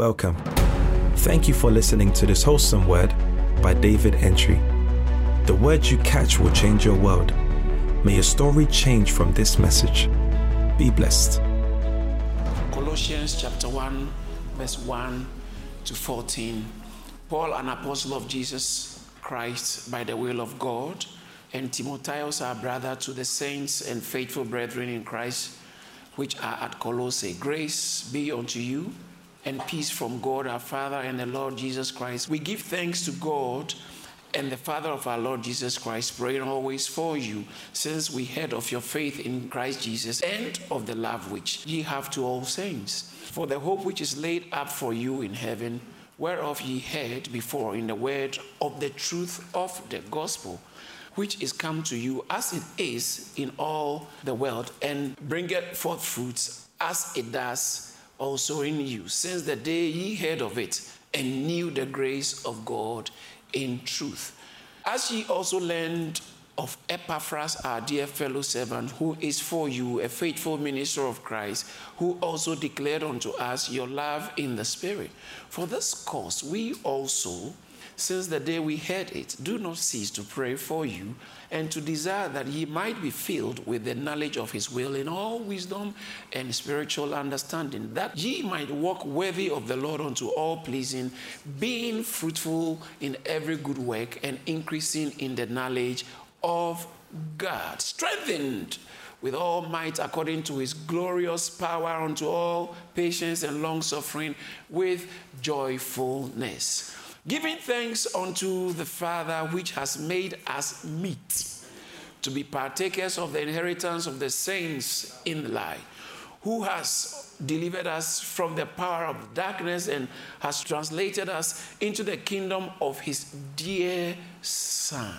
Welcome. Thank you for listening to this wholesome word by David Entry. The words you catch will change your world. May your story change from this message. Be blessed. Colossians chapter 1, verse 1 to 14. Paul, an apostle of Jesus Christ by the will of God, and Timotheus, our brother, to the saints and faithful brethren in Christ which are at Colossae. Grace be unto you and peace from God our Father and the Lord Jesus Christ. We give thanks to God and the Father of our Lord Jesus Christ, praying always for you, since we heard of your faith in Christ Jesus and of the love which ye have to all saints. For the hope which is laid up for you in heaven, whereof ye heard before in the word of the truth of the gospel, which is come to you as it is in all the world, and bringeth forth fruits as it does also in you, since the day ye heard of it and knew the grace of God in truth. As ye also learned of Epaphras, our dear fellow servant, who is for you a faithful minister of Christ, who also declared unto us your love in the Spirit. For this cause, we also, since the day we heard it, do not cease to pray for you and to desire that ye might be filled with the knowledge of his will in all wisdom and spiritual understanding, that ye might walk worthy of the Lord unto all pleasing, being fruitful in every good work and increasing in the knowledge of God, strengthened with all might according to his glorious power unto all patience and long suffering with joyfulness giving thanks unto the Father which has made us meet to be partakers of the inheritance of the saints in light, who has delivered us from the power of darkness and has translated us into the kingdom of his dear Son,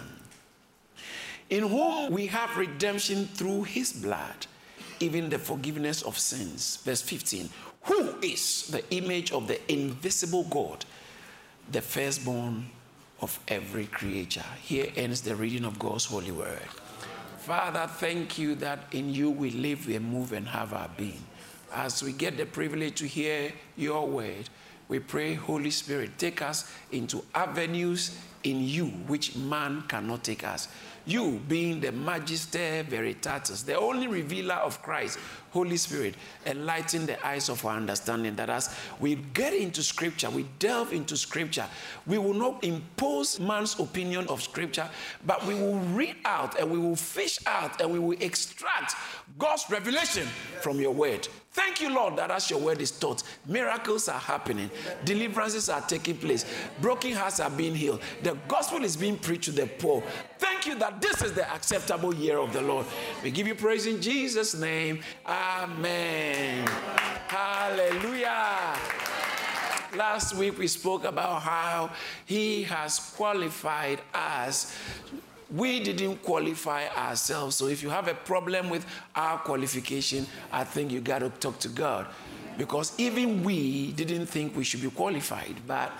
in whom we have redemption through his blood, even the forgiveness of sins. Verse 15, who is the image of the invisible God the firstborn of every creature. Here ends the reading of God's holy word. Father, thank you that in you we live, we move, and have our being. As we get the privilege to hear your word, we pray, Holy Spirit, take us into avenues in you which man cannot take us. You being the Magister Veritatis, the only revealer of Christ, Holy Spirit, enlighten the eyes of our understanding that as we get into Scripture, we delve into Scripture, we will not impose man's opinion of Scripture, but we will read out and we will fish out and we will extract God's revelation from your word. Thank you, Lord, that as your word is taught, miracles are happening, deliverances are taking place, broken hearts are being healed, the gospel is being preached to the poor. Thank you that this is the acceptable year of the Lord. We give you praise in Jesus' name. Amen. Hallelujah. Last week we spoke about how he has qualified us we didn't qualify ourselves. So if you have a problem with our qualification, I think you got to talk to God. Because even we didn't think we should be qualified. But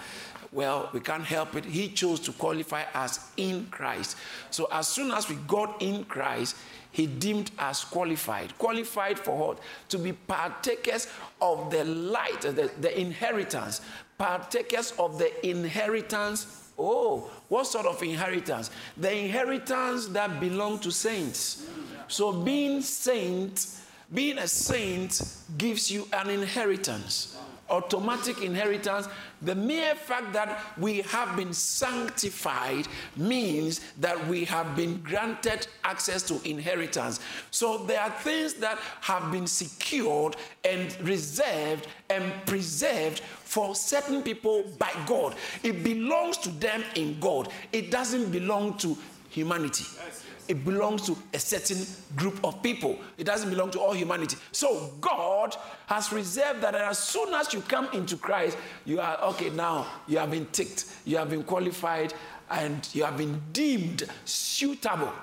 well, we can't help it. He chose to qualify us in Christ. So as soon as we got in Christ, he deemed us qualified. Qualified for what? To be partakers of the light, the, the inheritance. Partakers of the inheritance. Oh, what sort of inheritance? The inheritance that belong to saints. So being saint, being a saint gives you an inheritance automatic inheritance. The mere fact that we have been sanctified means that we have been granted access to inheritance. So there are things that have been secured and reserved and preserved for certain people by God. It belongs to them in God, it doesn't belong to humanity. Yes it belongs to a certain group of people. It doesn't belong to all humanity. So God has reserved that as soon as you come into Christ, you are okay now, you have been ticked, you have been qualified, and you have been deemed suitable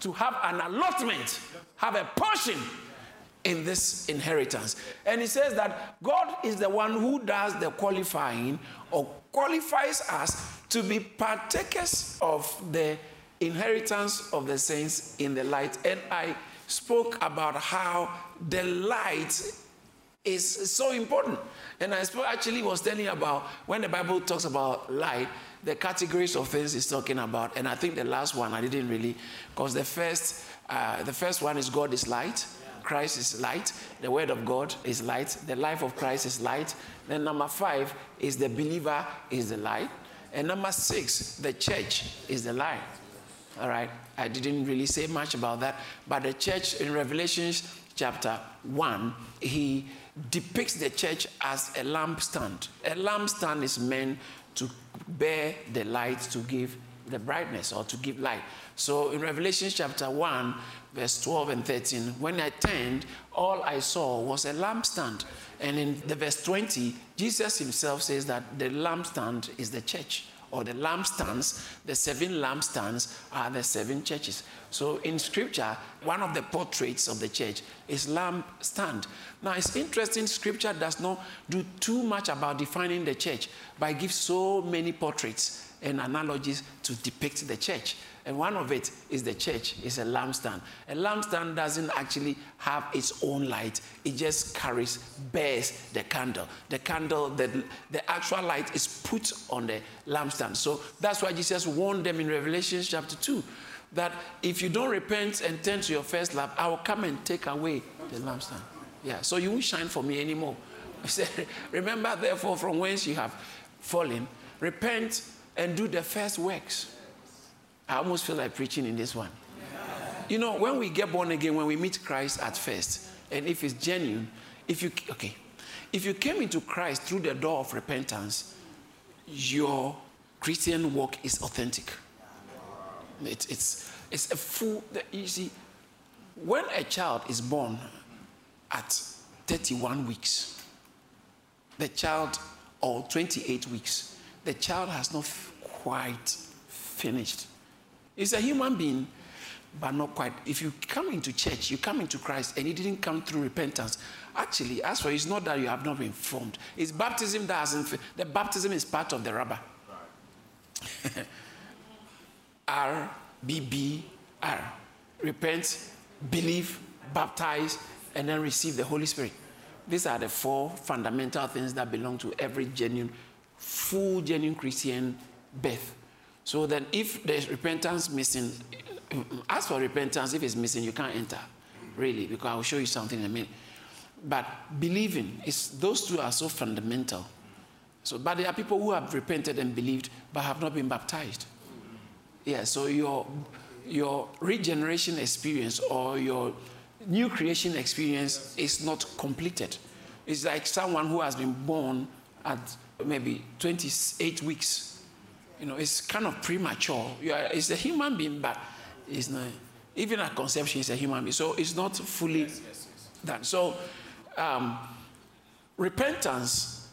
to have an allotment, have a portion in this inheritance. And he says that God is the one who does the qualifying or qualifies us to be partakers of the inheritance of the saints in the light. And I spoke about how the light is so important. And I actually was telling about when the Bible talks about light, the categories of things it's talking about. And I think the last one I didn't really, because the first, uh, the first one is God is light. Christ is light. The word of God is light. The life of Christ is light. Then number five is the believer is the light. And number six, the church is the light. All right. I didn't really say much about that. But the church in Revelations chapter 1, he depicts the church as a lampstand. A lampstand is meant to bear the light to give the brightness or to give light. So in Revelation chapter 1, verse 12 and 13, when I turned, all I saw was a lampstand. And in the verse 20, Jesus himself says that the lampstand is the church or the lampstands, the seven lampstands are the seven churches. So in scripture, one of the portraits of the church is lampstand. Now it's interesting, scripture does not do too much about defining the church, but it gives so many portraits and analogies to depict the church. And one of it is the church, is a lampstand. A lampstand doesn't actually have its own light, it just carries, bears the candle. The candle, the, the actual light is put on the lampstand. So that's why Jesus warned them in Revelation chapter 2 that if you don't repent and turn to your first love, I will come and take away the lampstand. Yeah, so you won't shine for me anymore. He said, Remember, therefore, from whence you have fallen, repent and do the first works. I almost feel like preaching in this one. You know, when we get born again, when we meet Christ at first, and if it's genuine, if you, okay, if you came into Christ through the door of repentance, your Christian walk is authentic. It, it's, it's a full, you see, when a child is born at 31 weeks, the child, or 28 weeks, the child has not quite finished He's a human being, but not quite. If you come into church, you come into Christ, and it didn't come through repentance. Actually, as for it's not that you have not been formed. It's baptism that hasn't. The baptism is part of the rubber. R B B R. Repent, believe, baptize, and then receive the Holy Spirit. These are the four fundamental things that belong to every genuine, full genuine Christian birth. So then, if there's repentance missing, as for repentance, if it's missing, you can't enter, really, because I'll show you something in a minute. But believing is those two are so fundamental. So, but there are people who have repented and believed but have not been baptized. Yeah, so your your regeneration experience or your new creation experience is not completed. It's like someone who has been born at maybe 28 weeks you know, it's kind of premature. Are, it's a human being, but it's not, even at conception, it's a human being. So it's not fully yes, yes, yes. done. So um, repentance,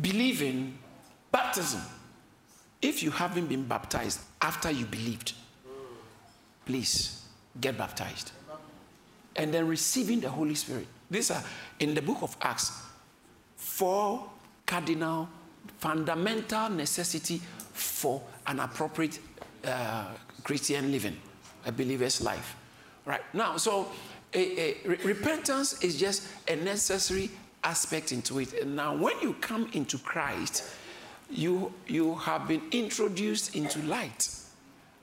believing, baptism. If you haven't been baptized after you believed, please get baptized. And then receiving the Holy Spirit. These are in the book of Acts four cardinal fundamental necessity for an appropriate uh, Christian living, a believer's life. Right now, so a, a, re- repentance is just a necessary aspect into it. And now, when you come into Christ, you you have been introduced into light.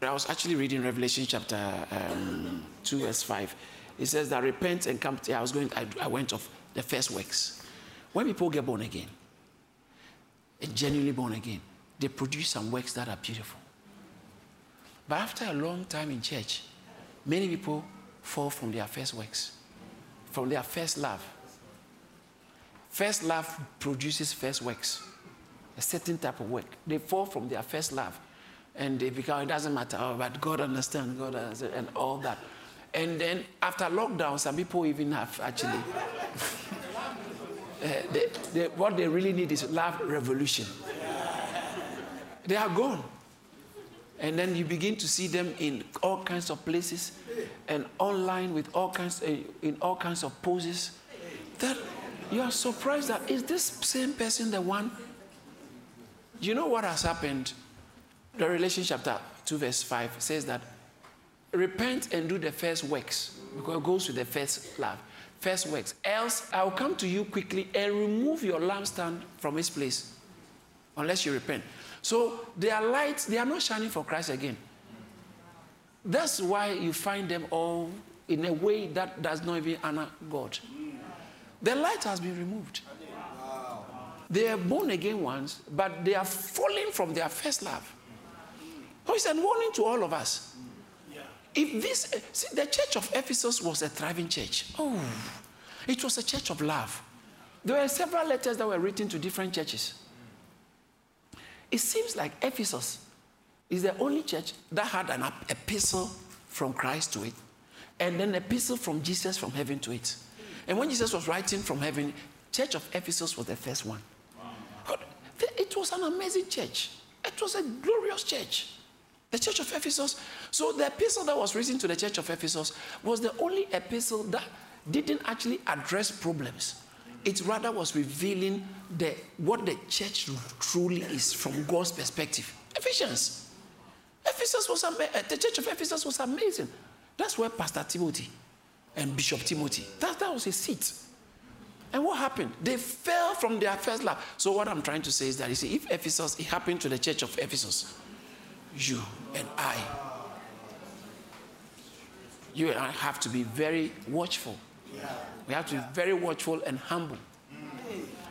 I was actually reading Revelation chapter um, two, verse five. It says that repent and come. To, I was going. I, I went off the first works. When people get born again, and genuinely born again, they produce some works that are beautiful. But after a long time in church, many people fall from their first works, from their first love. First love produces first works, a certain type of work. They fall from their first love and they become, it doesn't matter, oh, but God understands, God understands, and all that. And then after lockdown, some people even have actually, uh, they, they, what they really need is love revolution. They are gone. And then you begin to see them in all kinds of places and online with all kinds uh, in all kinds of poses that you are surprised that is this same person the one you know what has happened the Revelation chapter 2 verse 5 says that repent and do the first works because it goes with the first love first works. Else, I will come to you quickly and remove your lampstand from its place, unless you repent. So their lights, they are not shining for Christ again. That's why you find them all in a way that does not even honor God. The light has been removed. They are born again ones, but they are falling from their first love. So it's a warning to all of us. If this, see, the church of Ephesus was a thriving church. Oh, it was a church of love. There were several letters that were written to different churches. It seems like Ephesus is the only church that had an epistle from Christ to it, and then an epistle from Jesus from heaven to it. And when Jesus was writing from heaven, Church of Ephesus was the first one. It was an amazing church. It was a glorious church. The church of Ephesus. So the epistle that was written to the church of Ephesus was the only epistle that didn't actually address problems. It rather was revealing the, what the church truly is from God's perspective. Ephesians. Ephesus was eh, the church of Ephesus was amazing. That's where Pastor Timothy and Bishop Timothy. That, that was a seat. And what happened? They fell from their first love. So what I'm trying to say is that you see, if Ephesus, it happened to the church of Ephesus, you and I, you and I have to be very watchful. We have to be very watchful and humble.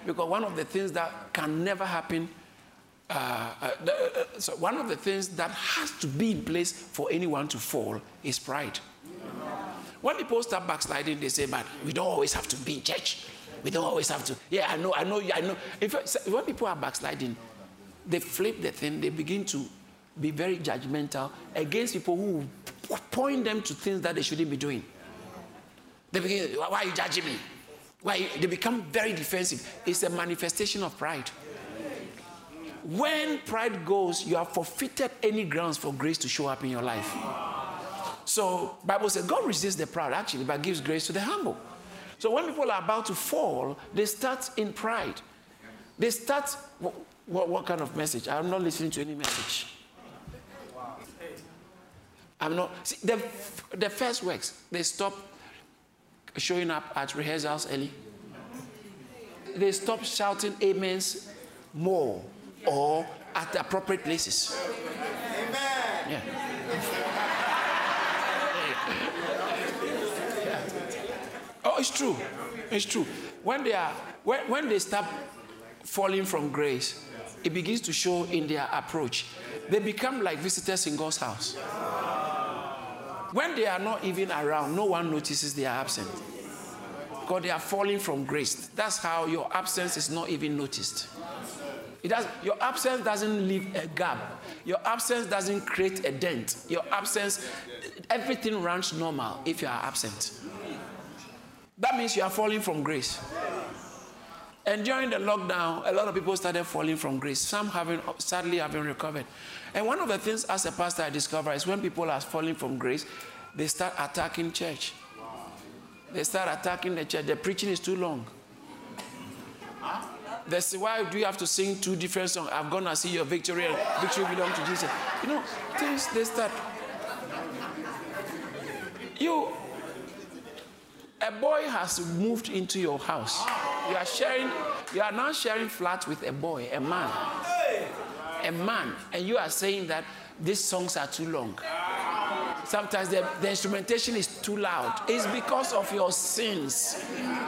Because one of the things that can never happen, uh, uh, uh, so one of the things that has to be in place for anyone to fall is pride. When people start backsliding, they say, but we don't always have to be in church. We don't always have to. Yeah, I know, I know, I know. Fact, when people are backsliding, they flip the thing, they begin to be very judgmental against people who point them to things that they shouldn't be doing. They begin, why are you judging me? Why they become very defensive. It's a manifestation of pride. When pride goes, you have forfeited any grounds for grace to show up in your life. So Bible says God resists the proud actually, but gives grace to the humble. So when people are about to fall, they start in pride. They start, what, what, what kind of message? I'm not listening to any message. I'm not. See, the, the first works, they stop showing up at rehearsals early. They stop shouting amens more or at the appropriate places. Amen. Yeah. Oh, it's true. It's true. When they are when, when they start falling from grace, it begins to show in their approach. They become like visitors in God's house. When they are not even around, no one notices they are absent. Because they are falling from grace. That's how your absence is not even noticed. It does, your absence doesn't leave a gap. Your absence doesn't create a dent. Your absence, everything runs normal if you are absent. That means you are falling from grace. And during the lockdown, a lot of people started falling from grace. Some having sadly haven't recovered. And one of the things as a pastor I discover is when people are falling from grace, they start attacking church. They start attacking the church. The preaching is too long. That's why do you have to sing two different songs? I've gonna see your victory and victory belongs to Jesus. You know, things they start. You a boy has moved into your house. You are sharing, you are now sharing flat with a boy, a man. A man. And you are saying that these songs are too long. Sometimes the, the instrumentation is too loud. It's because of your sins.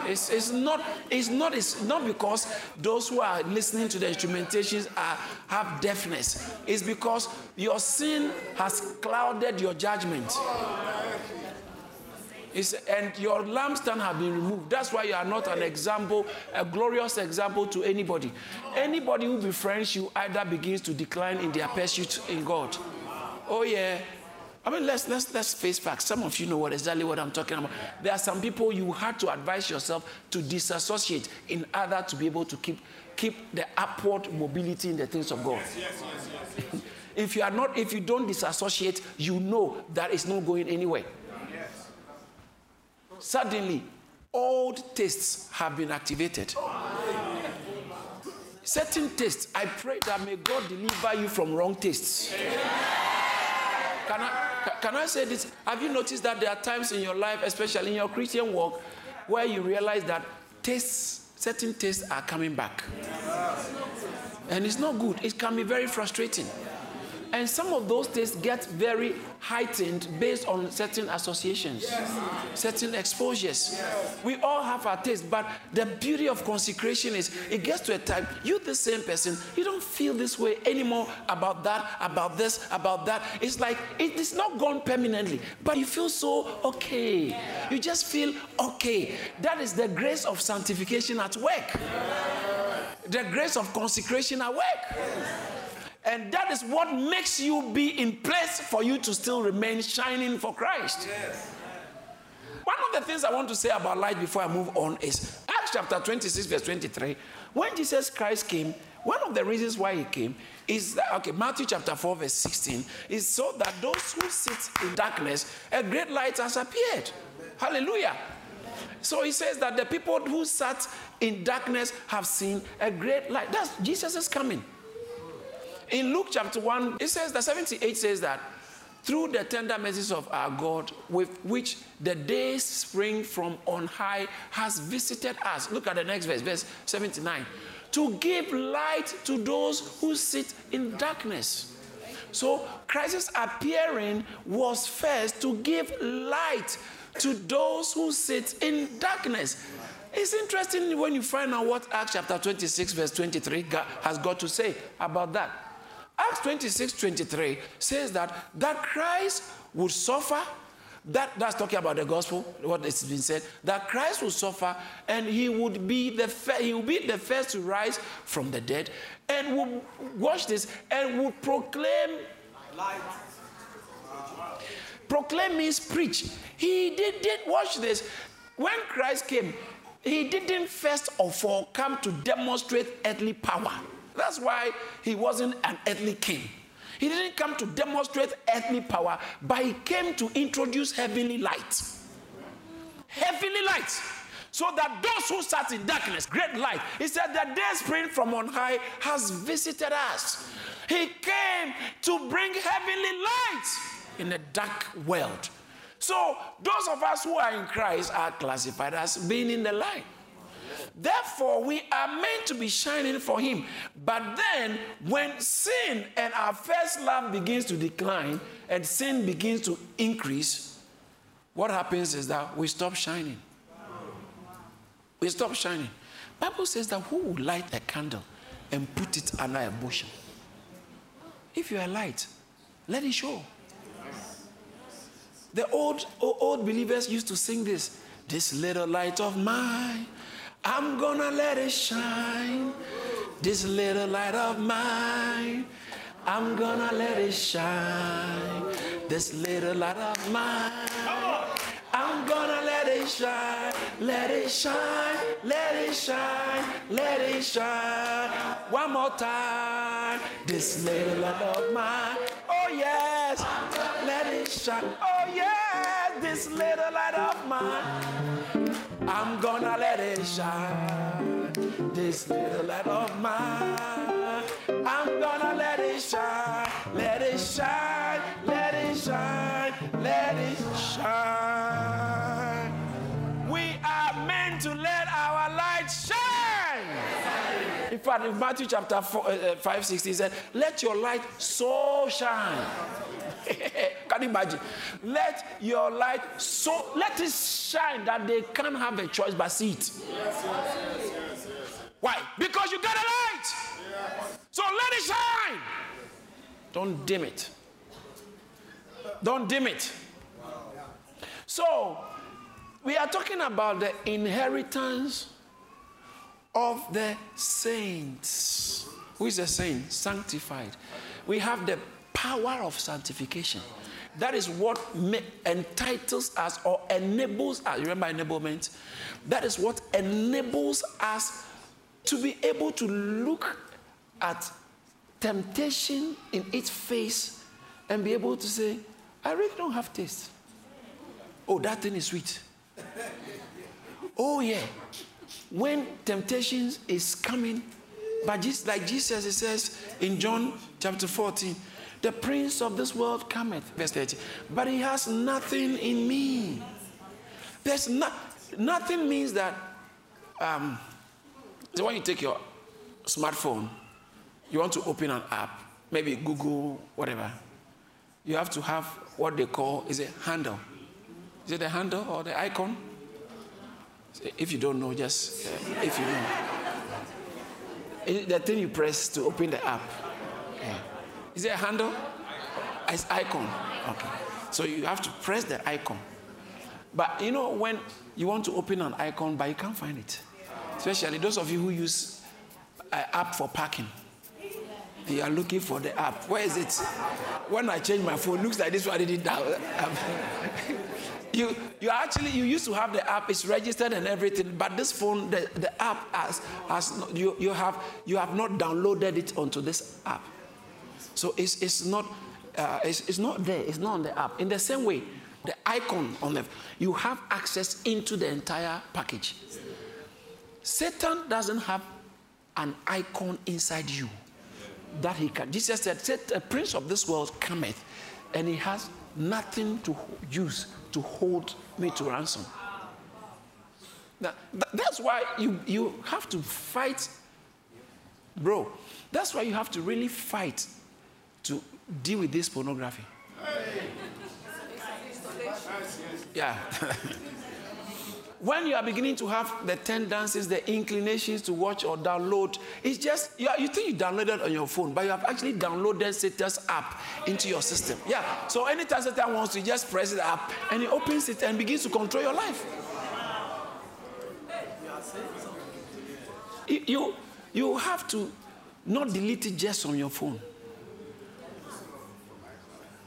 It's, it's, not, it's, not, it's not because those who are listening to the instrumentations are, have deafness. It's because your sin has clouded your judgment. It's, and your lampstand have been removed. That's why you are not an example, a glorious example to anybody. Anybody who befriends you either begins to decline in their pursuit in God. Oh yeah. I mean, let's let's let's face facts. Some of you know what exactly what I'm talking about. There are some people you had to advise yourself to disassociate in order to be able to keep keep the upward mobility in the things of God. Yes, yes, yes, if you are not, if you don't disassociate, you know that it's not going anywhere suddenly old tastes have been activated. Certain tastes, I pray that may God deliver you from wrong tastes. Can I, can I say this? Have you noticed that there are times in your life, especially in your Christian walk, where you realize that tastes, certain tastes are coming back. And it's not good. It can be very frustrating. And some of those tastes get very heightened based on certain associations, yes. certain exposures. Yes. We all have our taste, but the beauty of consecration is it gets to a time, you're the same person, you don't feel this way anymore about that, about this, about that. It's like it is not gone permanently, but you feel so okay. You just feel okay. That is the grace of sanctification at work. The grace of consecration at work. And that is what makes you be in place for you to still remain shining for Christ. Yes. One of the things I want to say about light before I move on is Acts chapter 26, verse 23. When Jesus Christ came, one of the reasons why he came is that, okay, Matthew chapter 4, verse 16, is so that those who sit in darkness, a great light has appeared. Hallelujah. So he says that the people who sat in darkness have seen a great light. That's Jesus is coming. In Luke chapter 1, it says that 78 says that through the tender mercies of our God, with which the day spring from on high has visited us. Look at the next verse, verse 79. To give light to those who sit in darkness. So Christ's appearing was first to give light to those who sit in darkness. It's interesting when you find out what Acts chapter 26, verse 23 has got to say about that. Acts 26 23 says that, that Christ would suffer. That, that's talking about the gospel, what has been said, that Christ will suffer and he would be the he will be the first to rise from the dead and will watch this and would proclaim light. Proclaim means preach. He did, did watch this. When Christ came, he didn't first of all come to demonstrate earthly power. That's why he wasn't an earthly king. He didn't come to demonstrate earthly power, but he came to introduce heavenly light. Heavenly light. So that those who sat in darkness, great light. He said, The day spring from on high has visited us. He came to bring heavenly light in a dark world. So those of us who are in Christ are classified as being in the light. Therefore, we are meant to be shining for Him. But then, when sin and our first love begins to decline and sin begins to increase, what happens is that we stop shining. We stop shining. Bible says that who will light a candle and put it under a bushel? If you are light, let it show. The old, old believers used to sing this. This little light of mine I'm gonna let it shine. This little light of mine. I'm gonna let it shine. This little light of mine. I'm gonna let it shine. Let it shine. Let it shine. Let it shine. One more time. This little light of mine. Oh, yes. Let it shine. Oh, yes. This little light of mine. I'm gonna let it shine. This little light of mine. I'm gonna let it shine. Let it shine. Let it shine. Let it shine. We are meant to let our light shine. In fact, in Matthew chapter 4, uh, 5 16 said, Let your light so shine Can you imagine? Let your light so let it shine that they can't have a choice but see it. Why? Because you got a light. So let it shine. Don't dim it. Don't dim it. So we are talking about the inheritance of the saints. Who is a saint? Sanctified. We have the power of sanctification. That is what entitles us or enables us. You Remember enablement? That is what enables us to be able to look at temptation in its face and be able to say, I really don't have taste. Oh, that thing is sweet. oh, yeah. When temptation is coming, but just like Jesus, says in John chapter 14, the prince of this world cometh, verse 30, but he has nothing in me. There's not, Nothing means that. Um, so when you take your smartphone, you want to open an app, maybe Google, whatever. You have to have what they call is a handle. Is it the handle or the icon? If you don't know, just uh, if you know. The thing you press to open the app. Is it a handle? It's icon. Okay. So you have to press the icon. But you know, when you want to open an icon, but you can't find it. Especially those of you who use an app for parking. You are looking for the app. Where is it? When I change my phone, looks like this one I didn't download. you you actually you used to have the app it's registered and everything but this phone the, the app has has you you have you have not downloaded it onto this app so it's it's not uh, it's, it's not there it's not on the app in the same way the icon on the you have access into the entire package satan doesn't have an icon inside you that he can jesus said a prince of this world cometh and he has nothing to use to hold me to ransom. Now, that's why you, you have to fight, bro. That's why you have to really fight deal with this pornography. Yeah. when you are beginning to have the tendencies, the inclinations to watch or download, it's just, you, you think you downloaded on your phone, but you have actually downloaded Satan's app into your system. Yeah. So anytime Satan wants to, just press the app and he opens it and begins to control your life. You, you have to not delete it just on your phone.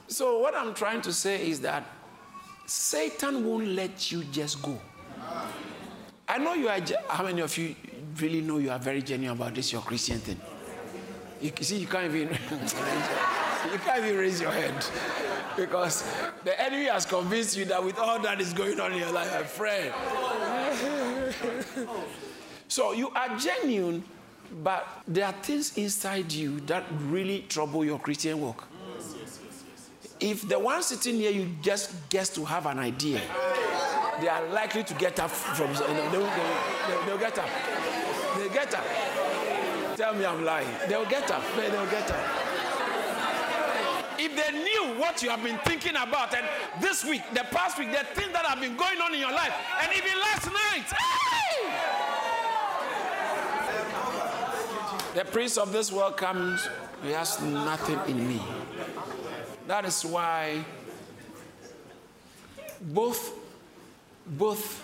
So, what I'm trying to say is that Satan won't let you just go. I know you are, how many of you really know you are very genuine about this, your Christian thing? You see, you can't even, you can't even raise your head because the enemy has convinced you that with all that is going on in your life, my friend. so you are genuine, but there are things inside you that really trouble your Christian walk. If the one sitting here, you just gets to have an idea they are likely to get up from. You know, they, will they, get up. They'll get up. Tell me I'm lying. They'll get up. They'll get up. If they knew what you have been thinking about, and this week, the past week, the things that have been going on in your life, and even last night, the prince of this world comes, he has nothing in me. That is why both both,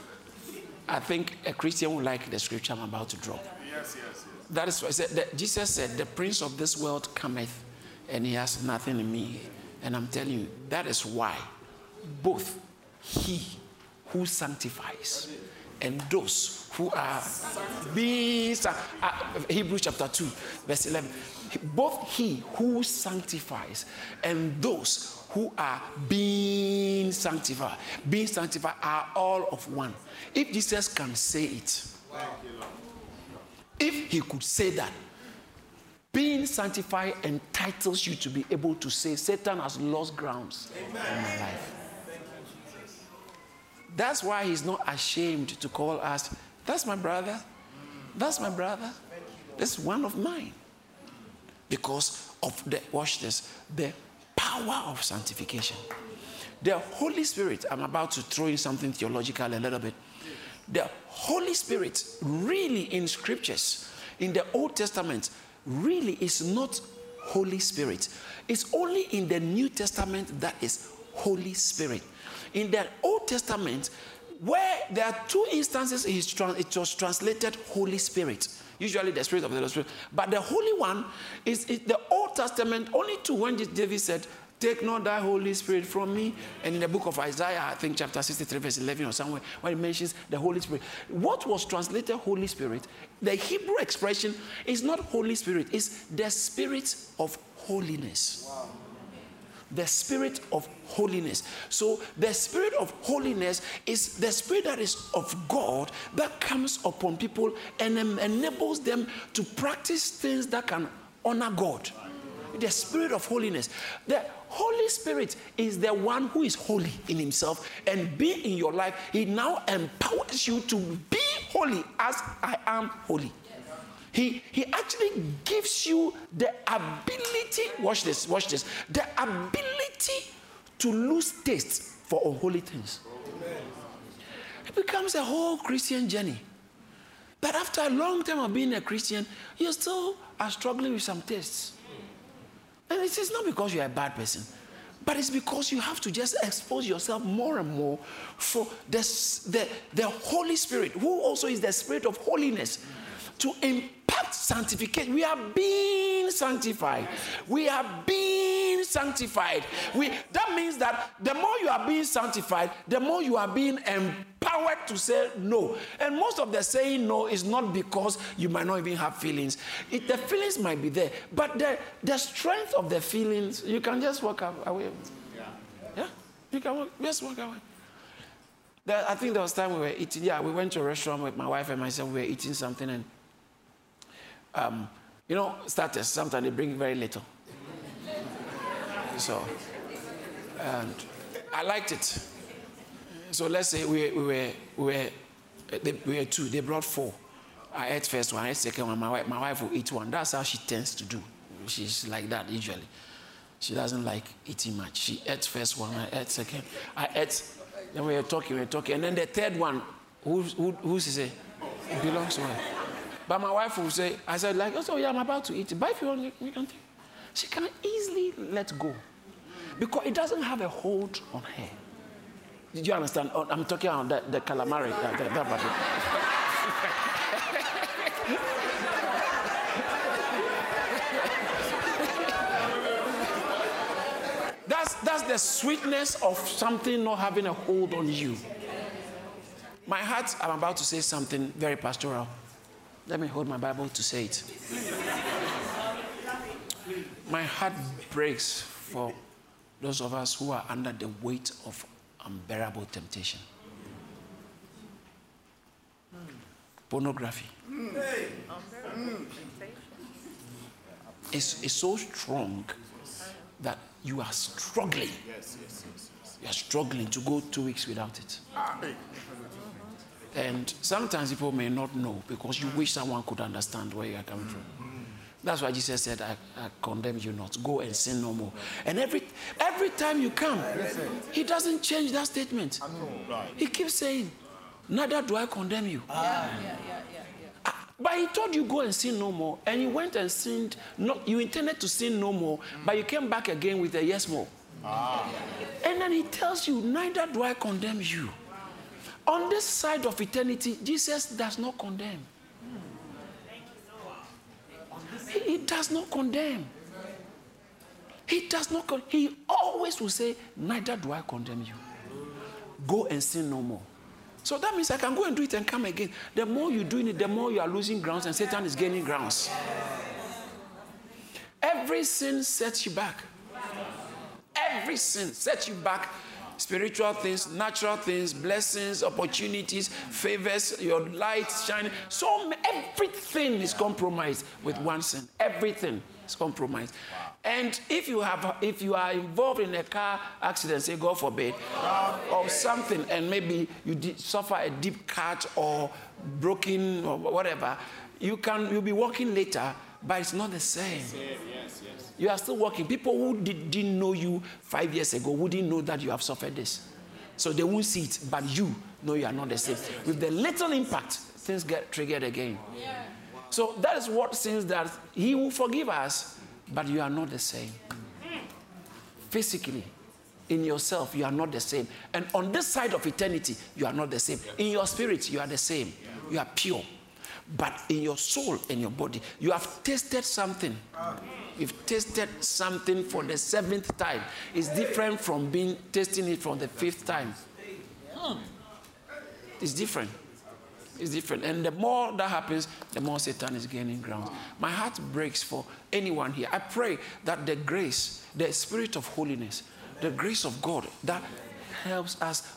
I think a Christian would like the scripture I'm about to drop. Yes, yes, yes. That is why said, Jesus said, The prince of this world cometh, and he has nothing in me. And I'm telling you, that is why both he who sanctifies and those who are being uh, Hebrews chapter 2, verse 11. Both he who sanctifies and those who are being sanctified, being sanctified are all of one. If Jesus can say it, if he could say that, being sanctified entitles you to be able to say Satan has lost grounds Amen. in my life. That's why he's not ashamed to call us, that's my brother, that's my brother, that's one of mine. Because of the, watch this, the power of sanctification. The Holy Spirit, I'm about to throw in something theological a little bit. The Holy Spirit, really in scriptures, in the Old Testament, really is not Holy Spirit. It's only in the New Testament that is Holy Spirit. In the Old Testament, where there are two instances it was translated Holy Spirit usually the Spirit of the Spirit. But the Holy One is, is the Old Testament, only to when David said, Take not thy Holy Spirit from me. And in the book of Isaiah, I think chapter 63, verse 11 or somewhere, when it mentions the Holy Spirit. What was translated Holy Spirit, the Hebrew expression is not Holy Spirit, it's the Spirit of holiness. Wow the spirit of holiness. So, the spirit of holiness is the spirit that is of God that comes upon people and enables them to practice things that can honor God. The spirit of holiness. The Holy Spirit is the one who is holy in himself and be in your life. He now empowers you to be holy as I am holy. He, he actually gives you the ability, watch this, watch this, the ability to lose taste for unholy things. It becomes a whole Christian journey. But after a long time of being a Christian, you still are struggling with some tastes. And it is not because you're a bad person, but it's because you have to just expose yourself more and more for the, the, the Holy Spirit, who also is the Spirit of holiness, to impact sanctification. We are being sanctified. We are being sanctified. We, that means that the more you are being sanctified, the more you are being empowered to say no. And most of the saying no is not because you might not even have feelings. It, the feelings might be there, but the, the strength of the feelings, you can just walk away. Yeah. Yeah? You can walk, just walk away. I think there was time we were eating. Yeah, we went to a restaurant with my wife and myself. We were eating something, and um, you know, starters, sometimes they bring very little. So, and I liked it. So let's say we, we were, we were, they, we were two, they brought four. I ate first one, I ate second one, my wife, my wife will eat one. That's how she tends to do. She's like that usually. She doesn't like eating much. She ate first one, I ate second. I ate, then we were talking, we were talking. And then the third one, who, who, who's? It belongs to her. But my wife will say, I said, like, oh, yeah, I'm about to eat. But if you want, we can take. She can easily let go because it doesn't have a hold on her. Did you understand? Oh, I'm talking about the, the calamari. Uh, that, that, that that's, that's the sweetness of something not having a hold on you. My heart, I'm about to say something very pastoral. Let me hold my Bible to say it. my heart breaks for those of us who are under the weight of unbearable temptation. Pornography. It's, it's so strong that you are struggling. You are struggling to go two weeks without it. Ah, And sometimes people may not know because you wish someone could understand where you are coming from. That's why Jesus said, I, I, condemn you not. Go and sin no more. And every every time you come, he doesn't change that statement. He keeps saying, Neither do I condemn you. Yeah, yeah, yeah, but he told you go and sin no more, and you went and sinned. Not you intended to sin no more, but you came back again with a yes more. Ah. And then he tells you, Neither do I condemn you. On this side of eternity, Jesus does not condemn. He, does not condemn. He does not. Con- he always will say, Neither do I condemn you. Go and sin no more. So that means I can go and do it and come again. The more you're doing it, the more you are losing grounds, and Satan is gaining grounds. Every sin sets you back. Every sin sets you back spiritual things, natural things, blessings, opportunities, favors, your light shining. So everything is compromised with one sin. Everything is compromised. And if you have, if you are involved in a car accident, say God forbid, or something, and maybe you did suffer a deep cut or broken or whatever, you can you'll be walking later, but it's not the same. You are still working. People who did, didn't know you five years ago wouldn't know that you have suffered this. So they won't see it, but you know you are not the same. With the little impact, things get triggered again. So that is what says that He will forgive us, but you are not the same. Physically, in yourself, you are not the same. And on this side of eternity, you are not the same. In your spirit, you are the same. You are pure. But in your soul and your body, you have tasted something. Ah. You've tasted something for the seventh time. It's different from being tasting it for the fifth time. It's different. It's different. And the more that happens, the more Satan is gaining ground. My heart breaks for anyone here. I pray that the grace, the spirit of holiness, the grace of God that helps us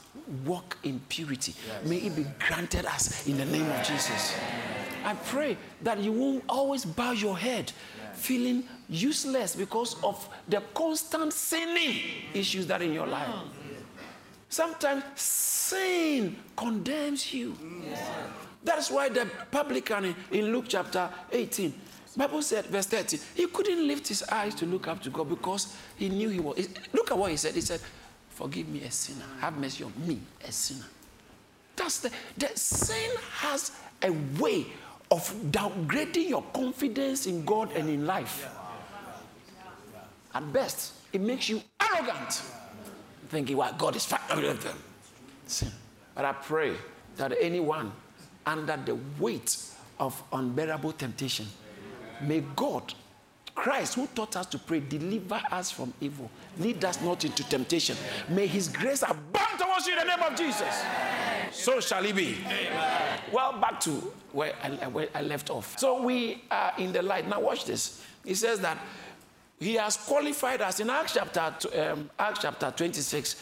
walk in purity, may it be granted us in the name of Jesus. I pray that you won't always bow your head feeling useless because of the constant sinning issues that in your life. Sometimes sin condemns you. That's why the publican in Luke chapter 18, Bible said, verse 30, he couldn't lift his eyes to look up to God because he knew he was. Look at what he said. He said, Forgive me, a sinner. Have mercy on me, a sinner. That's the, the sin has a way of downgrading your confidence in God and in life. At best, it makes you arrogant, thinking, well, God is fine. Sin. But I pray that anyone under the weight of unbearable temptation, may God, Christ, who taught us to pray, deliver us from evil, lead us not into temptation. May his grace abound towards you in the name of Jesus. So shall it be. Amen. Well, back to where I, where I left off. So we are in the light. Now, watch this. He says that he has qualified us in Acts chapter, um, Acts chapter 26,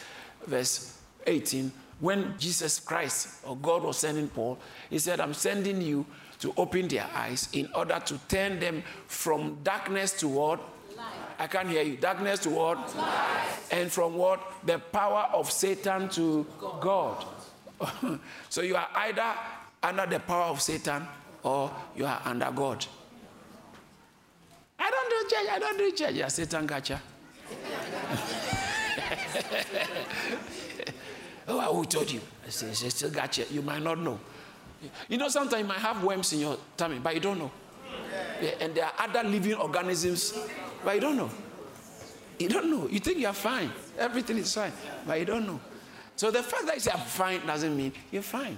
verse 18. When Jesus Christ or God was sending Paul, he said, I'm sending you to open their eyes in order to turn them from darkness to what? Light. I can't hear you. Darkness to what? Light. And from what? The power of Satan to God. God. so you are either under the power of Satan or you are under God. I don't do church, I don't do church. Yeah, Satan gotcha. oh, who told you? I say, still gotcha. You might not know. You know, sometimes you might have worms in your tummy, but you don't know. Yeah, and there are other living organisms, but you don't know. You don't know. You think you're fine. Everything is fine, but you don't know. So the fact that you say I'm fine doesn't mean you're fine.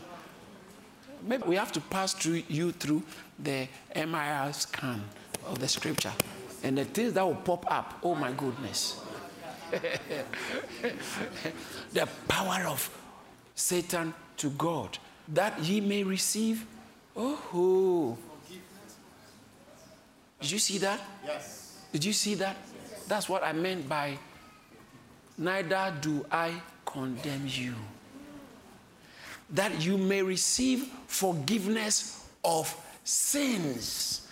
Maybe we have to pass through you through the MRI scan of the scripture. And the things that will pop up, oh my goodness. the power of Satan to God, that ye may receive. Oh, did you see that? Yes. Did you see that? That's what I meant by neither do I condemn you. That you may receive forgiveness of sins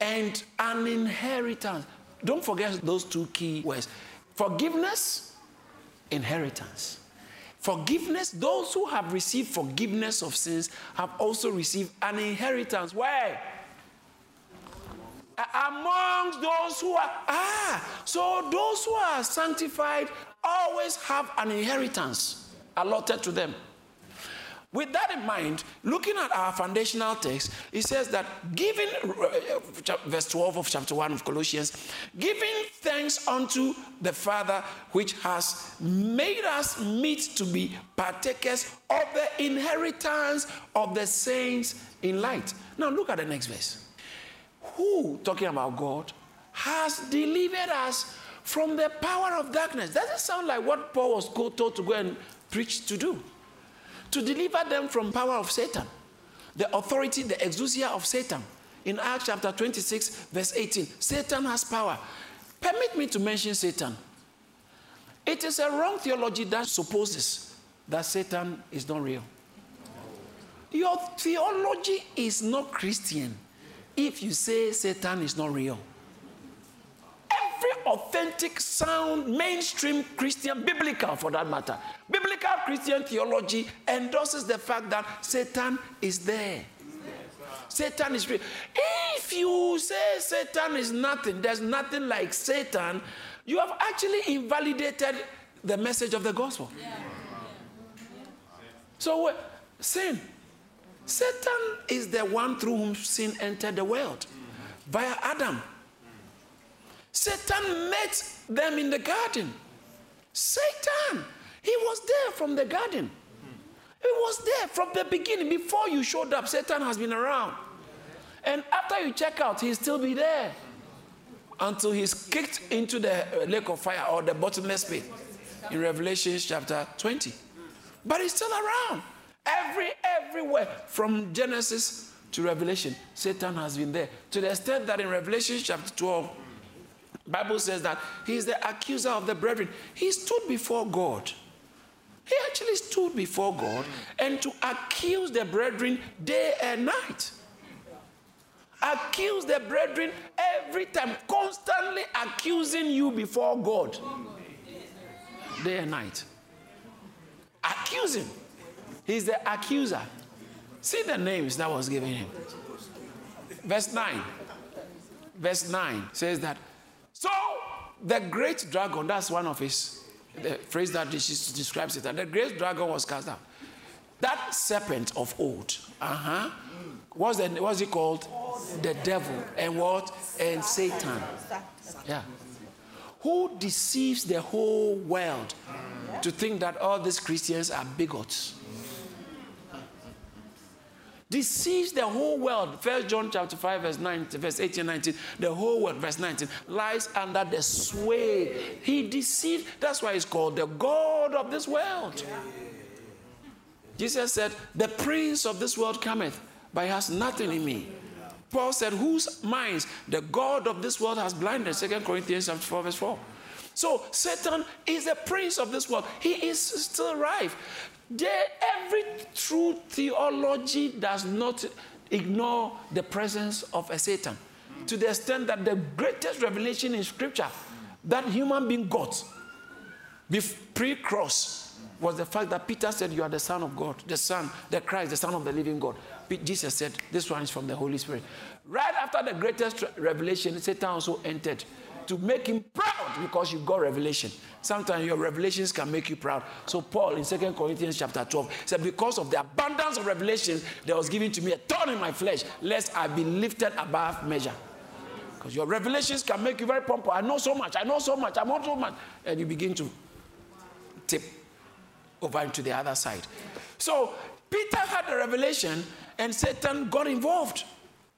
and an inheritance. Don't forget those two key words forgiveness, inheritance. Forgiveness, those who have received forgiveness of sins have also received an inheritance. Where? Amongst those who are, ah, so those who are sanctified always have an inheritance allotted to them. With that in mind, looking at our foundational text, it says that giving, uh, verse 12 of chapter 1 of Colossians, giving thanks unto the Father which has made us meet to be partakers of the inheritance of the saints in light. Now look at the next verse. Who, talking about God, has delivered us from the power of darkness. Doesn't sound like what Paul was told to go and preach to do. To deliver them from power of Satan, the authority, the exousia of Satan. In Acts chapter 26, verse 18, Satan has power. Permit me to mention Satan. It is a wrong theology that supposes that Satan is not real. Your theology is not Christian if you say Satan is not real authentic, sound, mainstream Christian, biblical for that matter, biblical Christian theology endorses the fact that Satan is there. Satan is real. If you say Satan is nothing, there's nothing like Satan, you have actually invalidated the message of the gospel. So, sin. Satan is the one through whom sin entered the world via Adam. Satan met them in the garden. Satan, he was there from the garden. He was there from the beginning. Before you showed up, Satan has been around. And after you check out, he'll still be there until he's kicked into the uh, lake of fire or the bottomless pit in Revelation chapter 20. But he's still around. Every everywhere from Genesis to Revelation, Satan has been there. To the extent that in Revelation chapter 12, Bible says that he is the accuser of the brethren. He stood before God. He actually stood before God and to accuse the brethren day and night. accuse the brethren every time, constantly accusing you before God, day and night. Accusing. He's the accuser. See the names that was given him. Verse 9. Verse 9 says that. So the great dragon, that's one of his the phrase that describes it. And the great dragon was cast out. That serpent of old, uh-huh. What's, the, it called? The devil. And what? And Satan. Yeah. Who deceives the whole world to think that all these Christians are bigots? Deceives the whole world. First John chapter 5, verse 19, verse 18 19. The whole world, verse 19, lies under the sway. He deceived. That's why he's called the God of this world. Jesus said, The prince of this world cometh, but he has nothing in me. Paul said, Whose minds the God of this world has blinded? Second Corinthians chapter 4, verse 4. So Satan is the prince of this world. He is still rife. There, every true theology does not ignore the presence of a Satan to the extent that the greatest revelation in Scripture that human being got pre cross was the fact that Peter said, You are the Son of God, the Son, the Christ, the Son of the living God. Jesus said, This one is from the Holy Spirit. Right after the greatest revelation, Satan also entered to make him proud because you got revelation. Sometimes your revelations can make you proud. So Paul in 2 Corinthians chapter 12 said, Because of the abundance of revelations that was given to me, a thorn in my flesh, lest I be lifted above measure. Because your revelations can make you very pompous. I know so much, I know so much, I know so much. And you begin to tip over into the other side. So Peter had a revelation and Satan got involved.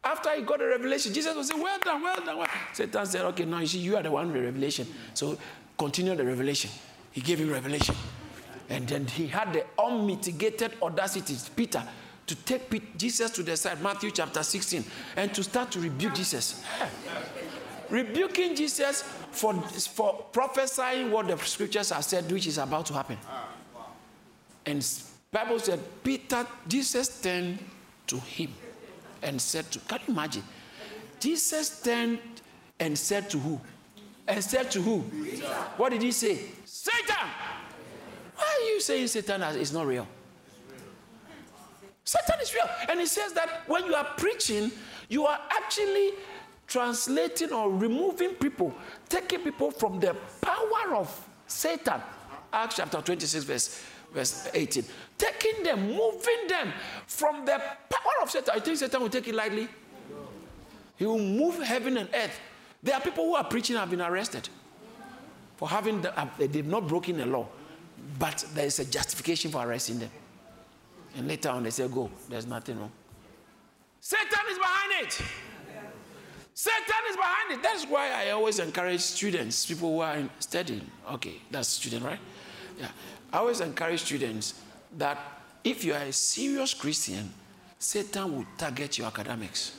After he got the revelation, Jesus was saying, Well done, well done. Well. Satan said, Okay, now you see, you are the one with revelation. So continue the revelation. He gave him revelation. And then he had the unmitigated audacity, Peter, to take Jesus to the side, Matthew chapter 16, and to start to rebuke Jesus. Rebuking Jesus for, for prophesying what the scriptures have said, which is about to happen. And Bible said, Peter, Jesus turned to him and said to, can you imagine? Jesus turned and said to who? And said to who? What did he say? Satan! Why are you saying Satan is not real? Satan is real. And he says that when you are preaching, you are actually translating or removing people, taking people from the power of Satan. Acts chapter 26, verse, verse 18 taking them, moving them from the power of Satan. I think Satan will take it lightly. He will move heaven and earth. There are people who are preaching have been arrested for having, the, uh, they've not broken the law, but there is a justification for arresting them. And later on they say, go, there's nothing wrong. Satan is behind it. Satan is behind it. That's why I always encourage students, people who are studying. Okay, that's student, right? Yeah. I always encourage students that if you are a serious Christian, Satan will target your academics.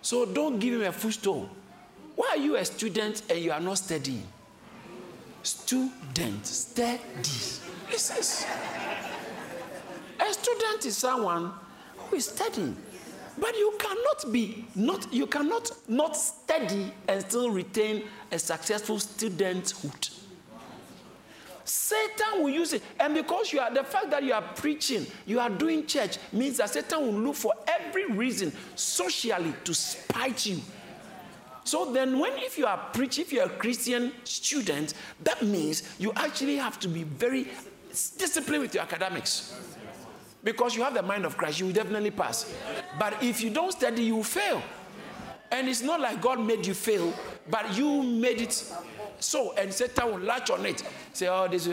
So don't give him a footstool. Why are you a student and you are not studying? Student, study. Says, a student is someone who is studying. But you cannot be not you cannot not study and still retain a successful studenthood. Satan will use it. And because you are the fact that you are preaching, you are doing church, means that Satan will look for every reason socially to spite you. So then, when if you are preaching, if you're a Christian student, that means you actually have to be very disciplined with your academics. Because you have the mind of Christ, you will definitely pass. But if you don't study, you will fail. And it's not like God made you fail, but you made it so, and Satan will latch on it. Say, oh, this.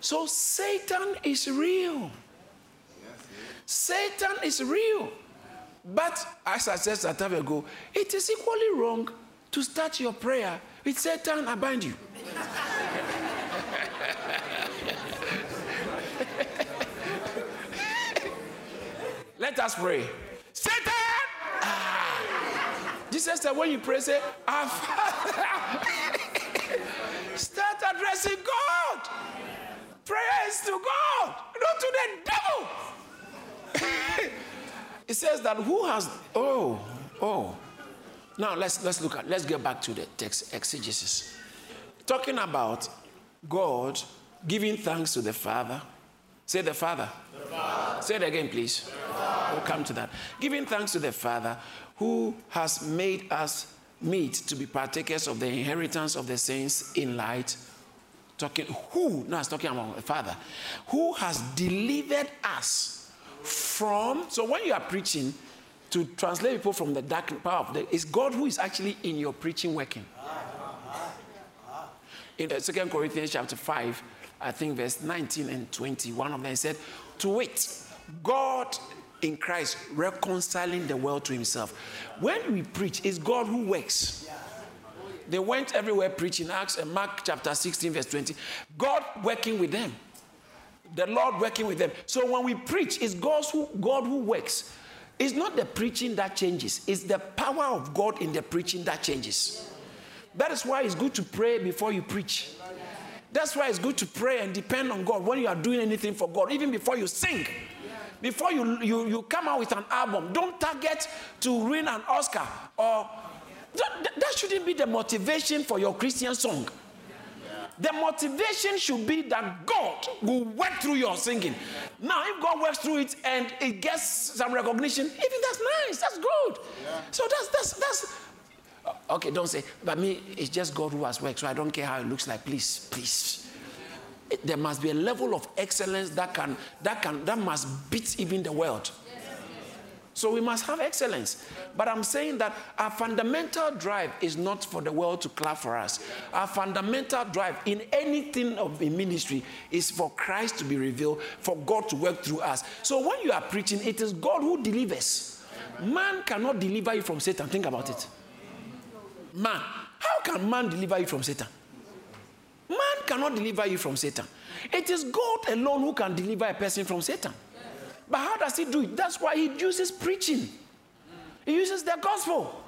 So, Satan is real. Satan is real. But, as I said some time ago, it is equally wrong to start your prayer with Satan, I bind you. Let us pray. Satan! Jesus said, when you pray, say, Our Father. Start addressing God. Prayer is to God, not to the devil. It says that who has oh oh. Now let's let's look at let's get back to the text exegesis. Talking about God giving thanks to the Father. Say the Father. The Father. Say it again, please. We'll come to that. Giving thanks to the Father who has made us meet to be partakers of the inheritance of the saints in light. Talking who? No, it's talking about the Father. Who has delivered us from. So when you are preaching, to translate people from the dark power of the, it's God who is actually in your preaching working. In the Second Corinthians chapter 5, I think verse 19 and 20, one of them said, To wit, God in Christ reconciling the world to himself. When we preach, it's God who works. They went everywhere preaching, Acts and Mark chapter 16, verse 20. God working with them. The Lord working with them. So when we preach, it's God's who, God who works. It's not the preaching that changes, it's the power of God in the preaching that changes. That is why it's good to pray before you preach. That's why it's good to pray and depend on God when you are doing anything for God, even before you sing before you, you, you come out with an album, don't target to win an Oscar or that, that shouldn't be the motivation for your Christian song. The motivation should be that God will work through your singing. Now, if God works through it and it gets some recognition, even that's nice, that's good. Yeah. So that's that's that's okay. Don't say, but me, it's just God who has worked, so I don't care how it looks like. Please, please there must be a level of excellence that can that can that must beat even the world. So we must have excellence. But I'm saying that our fundamental drive is not for the world to clap for us. Our fundamental drive in anything of the ministry is for Christ to be revealed, for God to work through us. So when you are preaching, it is God who delivers. Man cannot deliver you from Satan. Think about it. Man. How can man deliver you from Satan? Man cannot deliver you from Satan. It is God alone who can deliver a person from Satan. But how does he do it? That's why he uses preaching. He uses the gospel.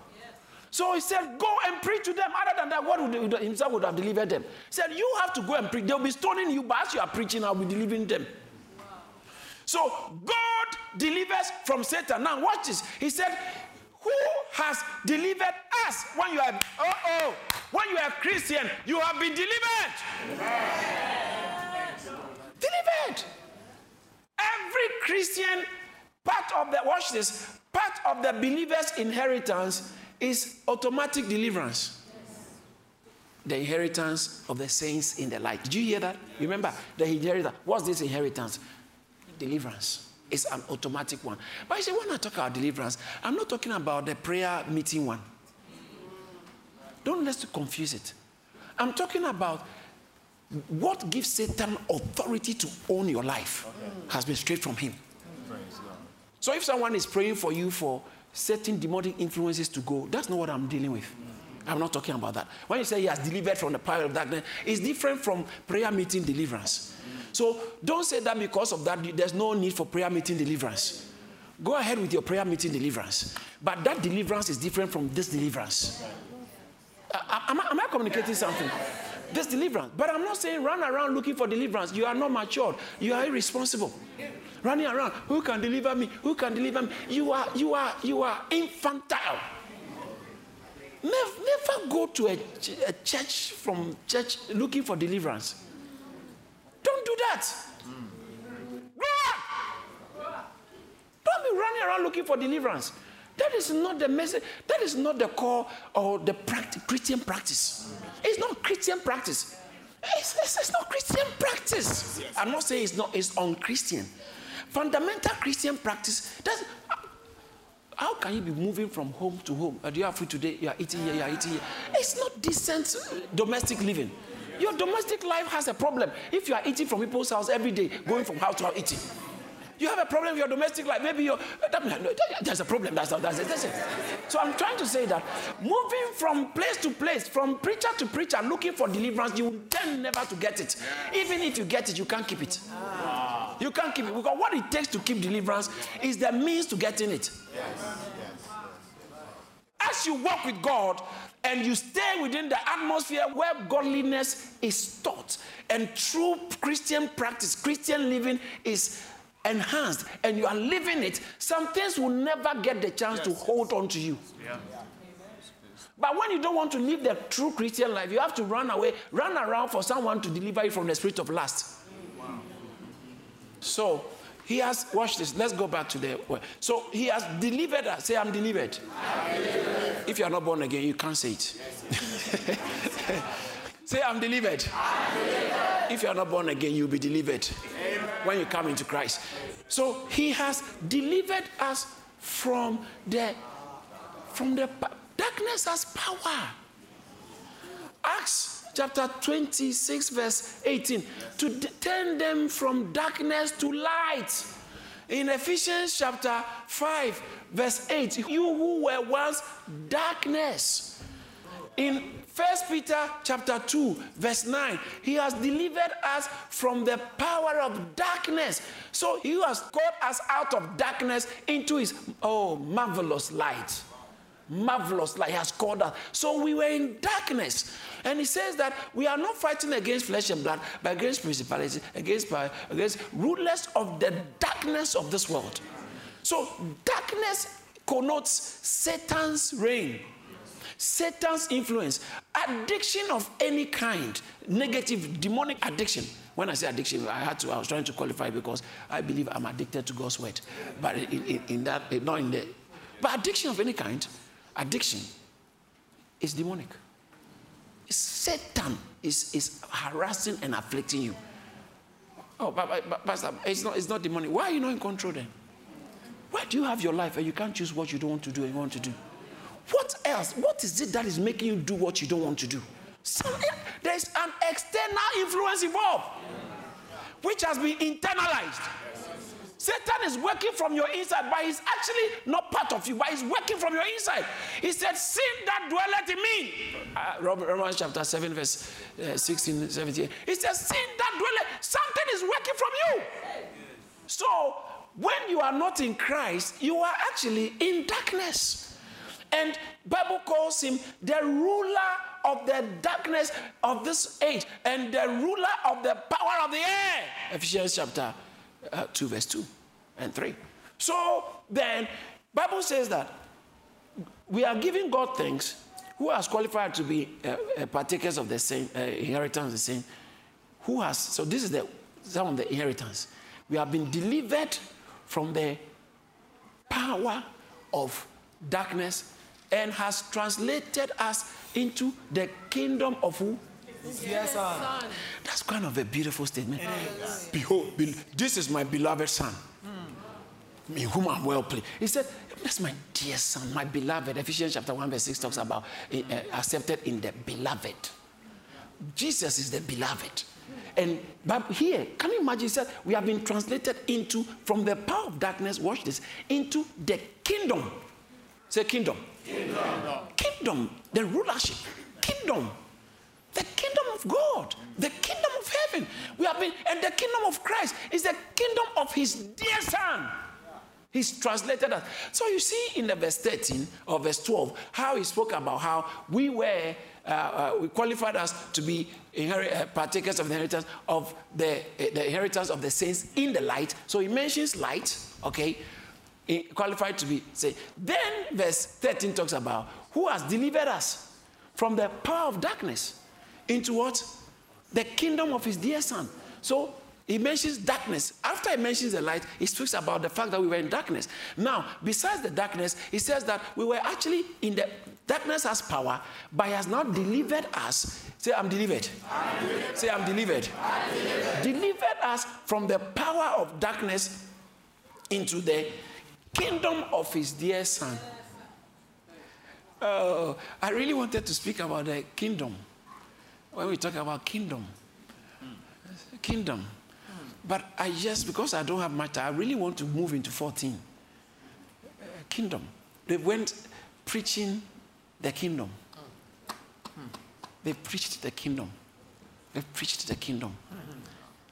So he said, Go and preach to them. Other than that, God would, himself would have delivered them. He said, You have to go and preach. They'll be stoning you, but as you are preaching, I'll be delivering them. So God delivers from Satan. Now, watch this. He said, Who has delivered us when you are, oh, oh, when you are Christian, you have been delivered. Delivered. Every Christian part of the, watch this, part of the believer's inheritance is automatic deliverance. The inheritance of the saints in the light. Did you hear that? Remember, the inheritance. What's this inheritance? Deliverance. It's an automatic one. But I say, when I talk about deliverance, I'm not talking about the prayer meeting one. Don't let's confuse it. I'm talking about what gives Satan authority to own your life okay. has been straight from him. So if someone is praying for you for certain demonic influences to go, that's not what I'm dealing with. I'm not talking about that. When you say he has delivered from the power of darkness, it's different from prayer meeting deliverance. So don't say that because of that, there's no need for prayer meeting deliverance. Go ahead with your prayer meeting deliverance. But that deliverance is different from this deliverance. Uh, am I, am I communicating something? This deliverance. But I'm not saying run around looking for deliverance. You are not matured. You are irresponsible. Running around, who can deliver me? Who can deliver me? You are, you are, you are infantile. Never, never go to a, a church from church looking for deliverance. Don't do that. Grow up. Don't be running around looking for deliverance. That is not the message. That is not the core or the practice, Christian practice. It's not Christian practice. It's, it's, it's not Christian practice. I'm not saying it's not. It's unchristian. Fundamental Christian practice. That's, how can you be moving from home to home? Uh, do you have food today? You are eating here. You are eating here. It's not decent domestic living. Your domestic life has a problem if you are eating from people's house every day, going from house to house eating. You have a problem with your domestic life. Maybe you're, uh, there's a problem. That's, that's, that's it. So I'm trying to say that moving from place to place, from preacher to preacher, looking for deliverance, you tend never to get it. Even if you get it, you can't keep it. You can't keep it. Because what it takes to keep deliverance is the means to getting it. Yes. As you walk with God and you stay within the atmosphere where godliness is taught and true Christian practice, Christian living is enhanced and you are living it, some things will never get the chance yes. to hold on to you. Yeah. But when you don't want to live the true Christian life, you have to run away, run around for someone to deliver you from the spirit of lust. Wow. So he has, watch this, let's go back to the word. So he has delivered us. Say, I'm delivered. I'm delivered. If you are not born again, you can't say it. say, I'm delivered. I'm delivered. If you are not born again, you'll be delivered Amen. when you come into Christ. So he has delivered us from the from the darkness has power. Acts chapter 26, verse 18, to turn them from darkness to light. In Ephesians chapter 5, verse 8, you who were once darkness. In 1 Peter chapter 2, verse 9, he has delivered us from the power of darkness. So he has called us out of darkness into his oh marvelous light marvelous like he has called us. So we were in darkness. And he says that we are not fighting against flesh and blood, but against principalities, against power, against rulers of the darkness of this world. So darkness connotes Satan's reign. Satan's influence, addiction of any kind, negative, demonic addiction. When I say addiction, I had to, I was trying to qualify because I believe I'm addicted to God's word. But in, in, in that, not in the, but addiction of any kind, Addiction is demonic. Satan is, is harassing and afflicting you. Oh, but, but, but, Pastor, it's not, it's not demonic. Why are you not in control then? Why do you have your life and you can't choose what you don't want to do and want to do? What else? What is it that is making you do what you don't want to do? Some, eh, there's an external influence involved, which has been internalized. Satan is working from your inside, but he's actually not part of you, but he's working from your inside. He said, Sin that dwelleth in me. Uh, Romans chapter 7, verse uh, 16, 17. He says, Sin that dwelleth, something is working from you. So, when you are not in Christ, you are actually in darkness. And Bible calls him the ruler of the darkness of this age and the ruler of the power of the air. Ephesians chapter uh, 2 verse 2 and 3. So then, Bible says that we are giving God things who has qualified to be uh, uh, partakers of the same uh, inheritance, the same. Who has, so this is the, some of the inheritance. We have been delivered from the power of darkness and has translated us into the kingdom of who? Yes, son. That's kind of a beautiful statement. Behold, this is my beloved son. Mm. In whom I'm well pleased. He said, That's my dear son, my beloved. Ephesians chapter 1, verse 6 talks about uh, accepted in the beloved. Jesus is the beloved. And but here, can you imagine? He said, We have been translated into from the power of darkness, watch this, into the kingdom. Say kingdom. Kingdom. Kingdom, the rulership. Kingdom the kingdom of God, the kingdom of heaven. We have been, and the kingdom of Christ is the kingdom of his dear son. He's translated us. So you see in the verse 13 or verse 12 how he spoke about how we were, uh, uh, we qualified us to be uh, partakers of the inheritance of the, uh, the inheritance of the saints in the light. So he mentions light, okay, qualified to be say. Then verse 13 talks about who has delivered us from the power of darkness into what? The kingdom of his dear son. So he mentions darkness. After he mentions the light, he speaks about the fact that we were in darkness. Now, besides the darkness, he says that we were actually in the darkness has power, but he has not delivered us. Say, I'm delivered. I'm delivered. Say, I'm delivered. I'm delivered. Delivered us from the power of darkness into the kingdom of his dear son. Oh, I really wanted to speak about the kingdom when we talk about kingdom. Kingdom. But I just, because I don't have much I really want to move into 14. Uh, kingdom. They went preaching the kingdom. They preached the kingdom. They preached the kingdom.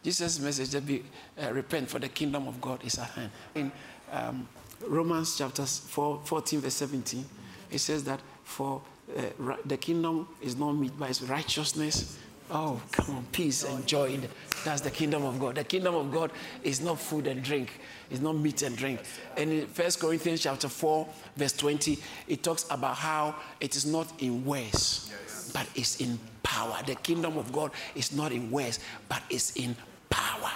Jesus' message, that be, uh, repent for the kingdom of God is at hand. In um, Romans chapter 4, 14, verse 17, it says that for uh, the kingdom is not meet by its righteousness, Oh, come on, peace and joy. That's the kingdom of God. The kingdom of God is not food and drink, it's not meat and drink. And in 1 Corinthians chapter 4, verse 20, it talks about how it is not in words, but it's in power. The kingdom of God is not in words, but it's in power.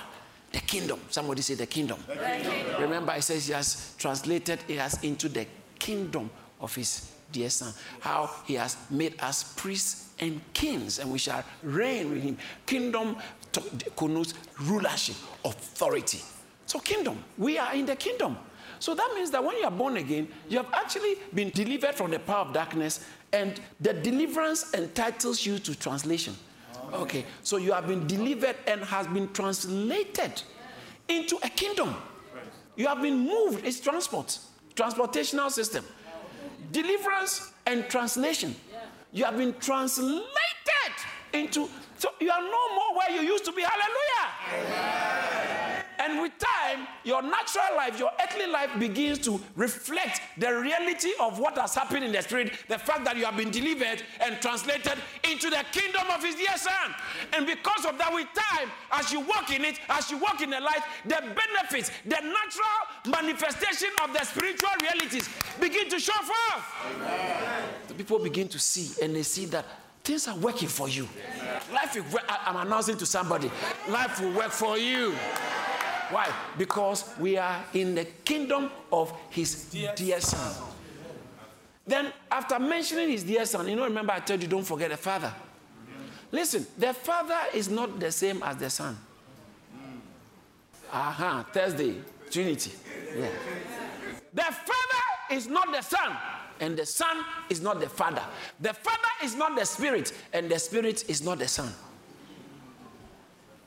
The kingdom. Somebody say the kingdom. the kingdom. Remember, it says he has translated it as into the kingdom of his dear son. How he has made us priests and kings, and we shall reign with him. Kingdom connotes rulership, authority. So, kingdom. We are in the kingdom. So that means that when you are born again, you have actually been delivered from the power of darkness, and the deliverance entitles you to translation. Okay, so you have been delivered and has been translated into a kingdom. You have been moved, it's transport, transportational system. Deliverance and translation. You have been translated into, so you are no more where you used to be. Hallelujah. Amen. And with time, your natural life, your earthly life begins to reflect the reality of what has happened in the spirit, the fact that you have been delivered and translated into the kingdom of his dear son. And because of that, with time, as you walk in it, as you walk in the light, the benefits, the natural manifestation of the spiritual realities begin to show forth. Amen. The people begin to see, and they see that things are working for you. Life. I'm announcing to somebody, life will work for you. Why? Because we are in the kingdom of his dear, son. Then, after mentioning his dear son, you know, remember I told you don't forget the father. Listen, the father is not the same as the son. Aha, uh-huh, Thursday, Trinity. Yeah. The father is not the son, and the son is not the father. The father is not the spirit, and the spirit is not the son.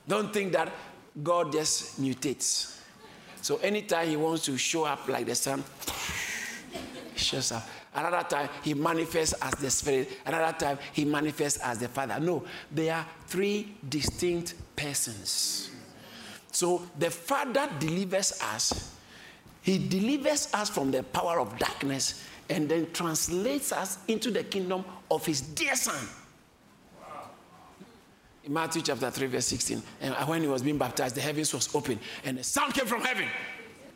Don't think that God just mutates. So anytime he wants to show up like the son, he shows up. Another time he manifests as the spirit. Another time he manifests as the father. No, they are three distinct persons. So the father delivers us. He delivers us from the power of darkness and then translates us into the kingdom of his dear son. Matthew chapter 3, verse 16. And when he was being baptized, the heavens was open and a sound came from heaven.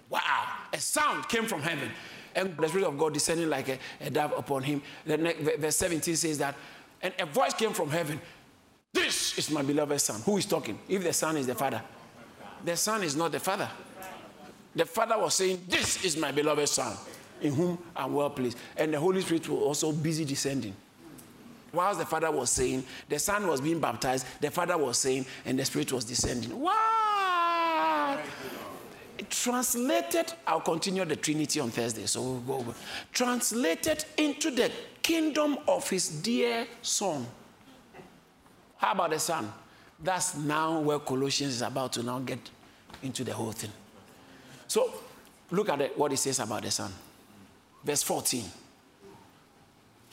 Wow, a sound came from heaven. And the Spirit of God descending like a, a dove upon him. The next, verse 17 says that, and a voice came from heaven. This is my beloved son. Who is talking? If the son is the father, the son is not the father. The father was saying, This is my beloved son, in whom I'm well pleased. And the Holy Spirit was also busy descending. Whilst the father was saying, the son was being baptized, the father was saying, and the spirit was descending. What? Translated, I'll continue the Trinity on Thursday, so we'll go. Translated into the kingdom of his dear son. How about the son? That's now where Colossians is about to now get into the whole thing. So look at it, what it says about the son. Verse 14.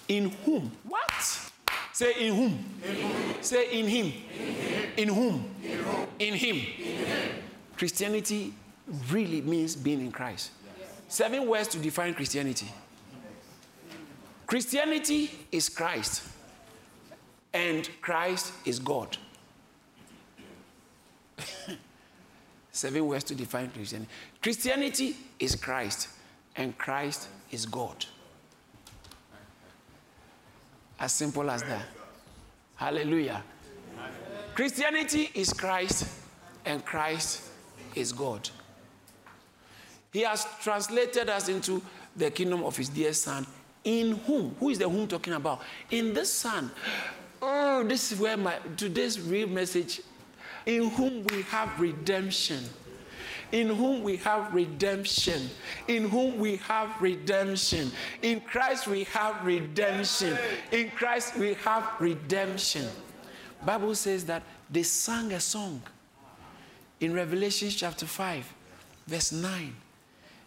In whom? What? Say in whom? In whom? Say in him. In, whom? In. Him. Christianity really means being in Christ. Yes. Seven words to define Christianity. Christianity is Christ, and Christ is God. Seven words to define Christianity. Christianity is Christ, and Christ is God. As simple as that. Hallelujah. Christianity is Christ, and Christ is God. He has translated us into the kingdom of his dear son, in whom? Who is the whom talking about? In the son. Oh, this is where my today's real message. In whom we have redemption in whom we have redemption. In whom we have redemption. In Christ we have redemption. In Christ we have redemption. Bible says that they sang a song in Revelation chapter 5, verse 9.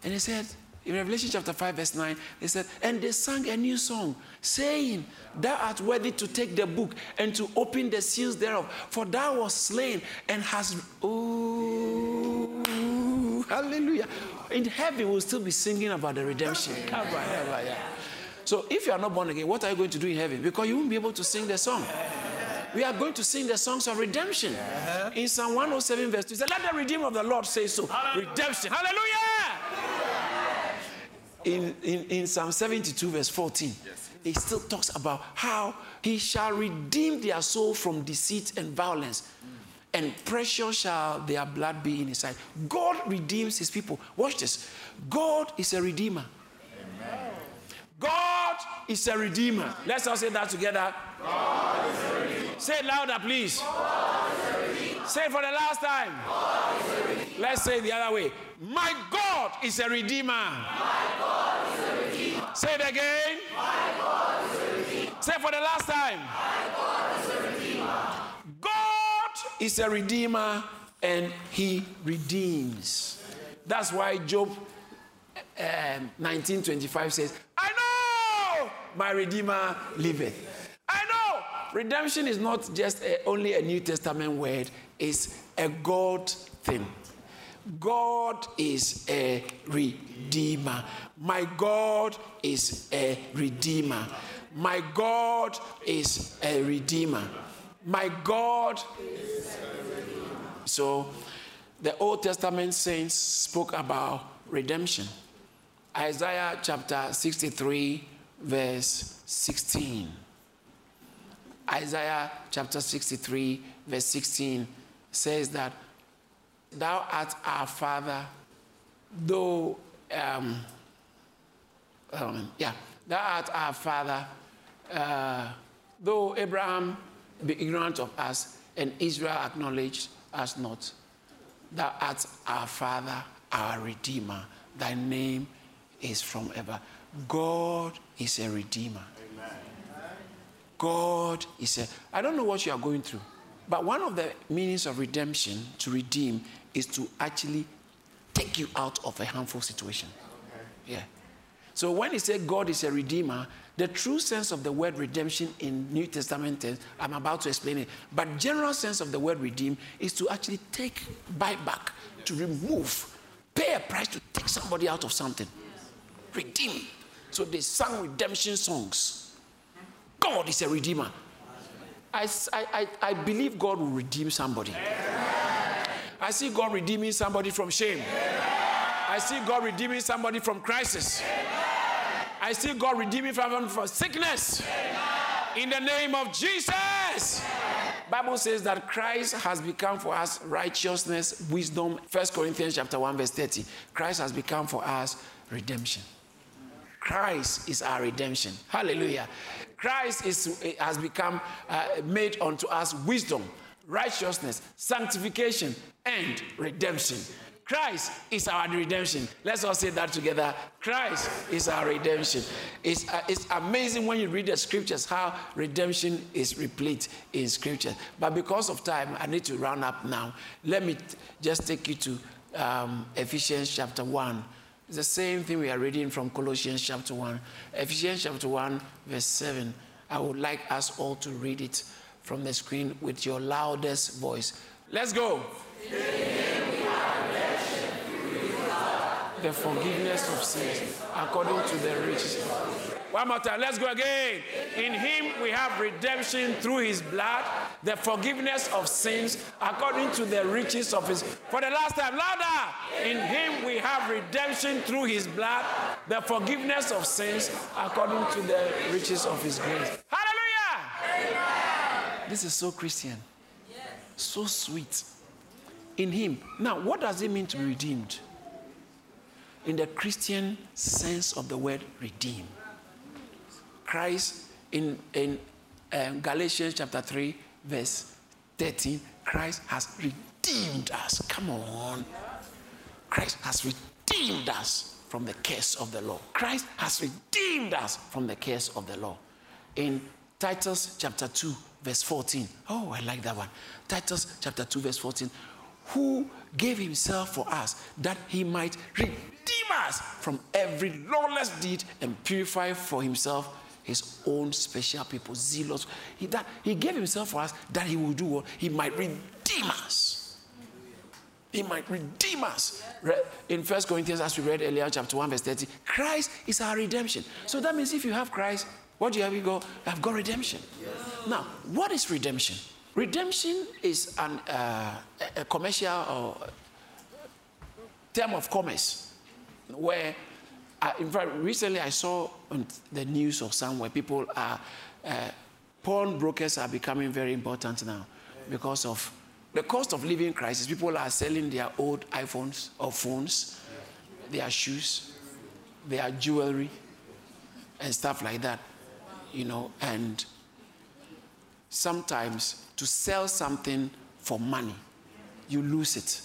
And it said, in Revelation chapter 5, verse 9, they said, And they sang a new song, saying, Thou art worthy to take the book and to open the seals thereof, for thou wast slain and hast. Oh, hallelujah. In heaven, we'll still be singing about the redemption. So if you are not born again, what are you going to do in heaven? Because you won't be able to sing the song. we are going to sing the songs of redemption. In Psalm 107, verse 2, it says, Let the Redeemer of the Lord say so. Hallelujah. Redemption. Hallelujah. In, in, in Psalm 72, verse 14, yes. it still talks about how he shall redeem their soul from deceit and violence. And precious shall their blood be in his sight. God redeems his people. Watch this. God is a redeemer. Amen. God is a redeemer. Let's all say that together. Say it louder, please. Say it for the last time. Let's say it the other way. My God is a redeemer. My God is a redeemer. Say it again. My God is a redeemer. Say for the last time. My God is a redeemer and he redeems. That's why Job um, 1925 says, I know my redeemer liveth. I know redemption is not just a, only a New Testament word, it's a God thing. God is a redeemer. My God is a redeemer. My God is a redeemer. My God. Is a redeemer. So, the Old Testament saints spoke about redemption. Isaiah chapter 63, verse 16. Isaiah chapter 63, verse 16 says that, Thou art our Father, though, um, um, yeah, thou art our Father, uh, though Abraham be ignorant of us and Israel acknowledged us not, thou art our Father, our Redeemer. Thy name is from ever. God is a Redeemer. God is a. I don't know what you are going through, but one of the meanings of redemption, to redeem, is to actually take you out of a harmful situation. Okay. Yeah. So when he said God is a redeemer, the true sense of the word redemption in New Testament, I'm about to explain it, but general sense of the word redeem is to actually take, buy back, to remove, pay a price to take somebody out of something. Redeem. So they sang redemption songs. God is a redeemer. I, I, I believe God will redeem somebody. I see God redeeming somebody from shame. I see God redeeming somebody from crisis. I see God redeeming somebody from sickness. In the name of Jesus. Bible says that Christ has become for us righteousness, wisdom. 1 Corinthians chapter 1 verse 30. Christ has become for us redemption. Christ is our redemption. Hallelujah. Christ is, has become uh, made unto us wisdom, righteousness, sanctification, and redemption. Christ is our redemption. Let's all say that together. Christ is our redemption. It's, uh, it's amazing when you read the scriptures how redemption is replete in scripture. But because of time, I need to round up now. Let me t- just take you to um, Ephesians chapter 1 it's the same thing we are reading from Colossians chapter 1. Ephesians chapter 1, verse 7. I would like us all to read it from the screen with your loudest voice. Let's go. The forgiveness of sins according to the riches. One more time, let's go again. In him we have redemption through his blood, the forgiveness of sins according to the riches of his. For the last time, louder. In him we have redemption through his blood, the forgiveness of sins according to the riches of his grace. Hallelujah! This is so Christian, so sweet. In him. Now, what does it mean to be redeemed? In the Christian sense of the word redeem. Christ in, in um, Galatians chapter 3, verse 13, Christ has redeemed us. Come on. Christ has redeemed us from the curse of the law. Christ has redeemed us from the curse of the law. In Titus chapter 2, verse 14. Oh, I like that one. Titus chapter 2, verse 14. Who gave himself for us that he might redeem us from every lawless deed and purify for himself his own special people, zealous. He, that, he gave himself for us that he will do what? He might redeem us. He might redeem us. In First Corinthians, as we read earlier, chapter 1, verse 30, Christ is our redemption. So that means if you have Christ, what do you have? You go, I've got redemption. Yes. Now, what is redemption? Redemption is an, uh, a commercial or term of commerce where, uh, in fact, recently I saw on the news or somewhere people are, uh, brokers are becoming very important now because of the cost of living crisis. People are selling their old iPhones or phones, their shoes, their jewelry, and stuff like that, you know, and sometimes to sell something for money, you lose it.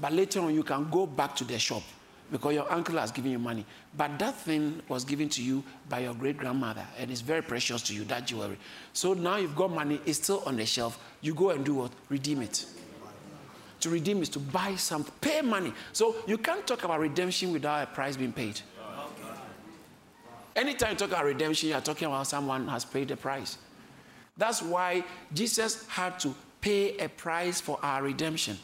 But later on, you can go back to the shop because your uncle has given you money. But that thing was given to you by your great grandmother and it's very precious to you, that jewelry. So now you've got money, it's still on the shelf. You go and do what? Redeem it. To redeem is to buy something, pay money. So you can't talk about redemption without a price being paid. Anytime you talk about redemption, you're talking about someone has paid the price. That's why Jesus had to pay a price for our redemption.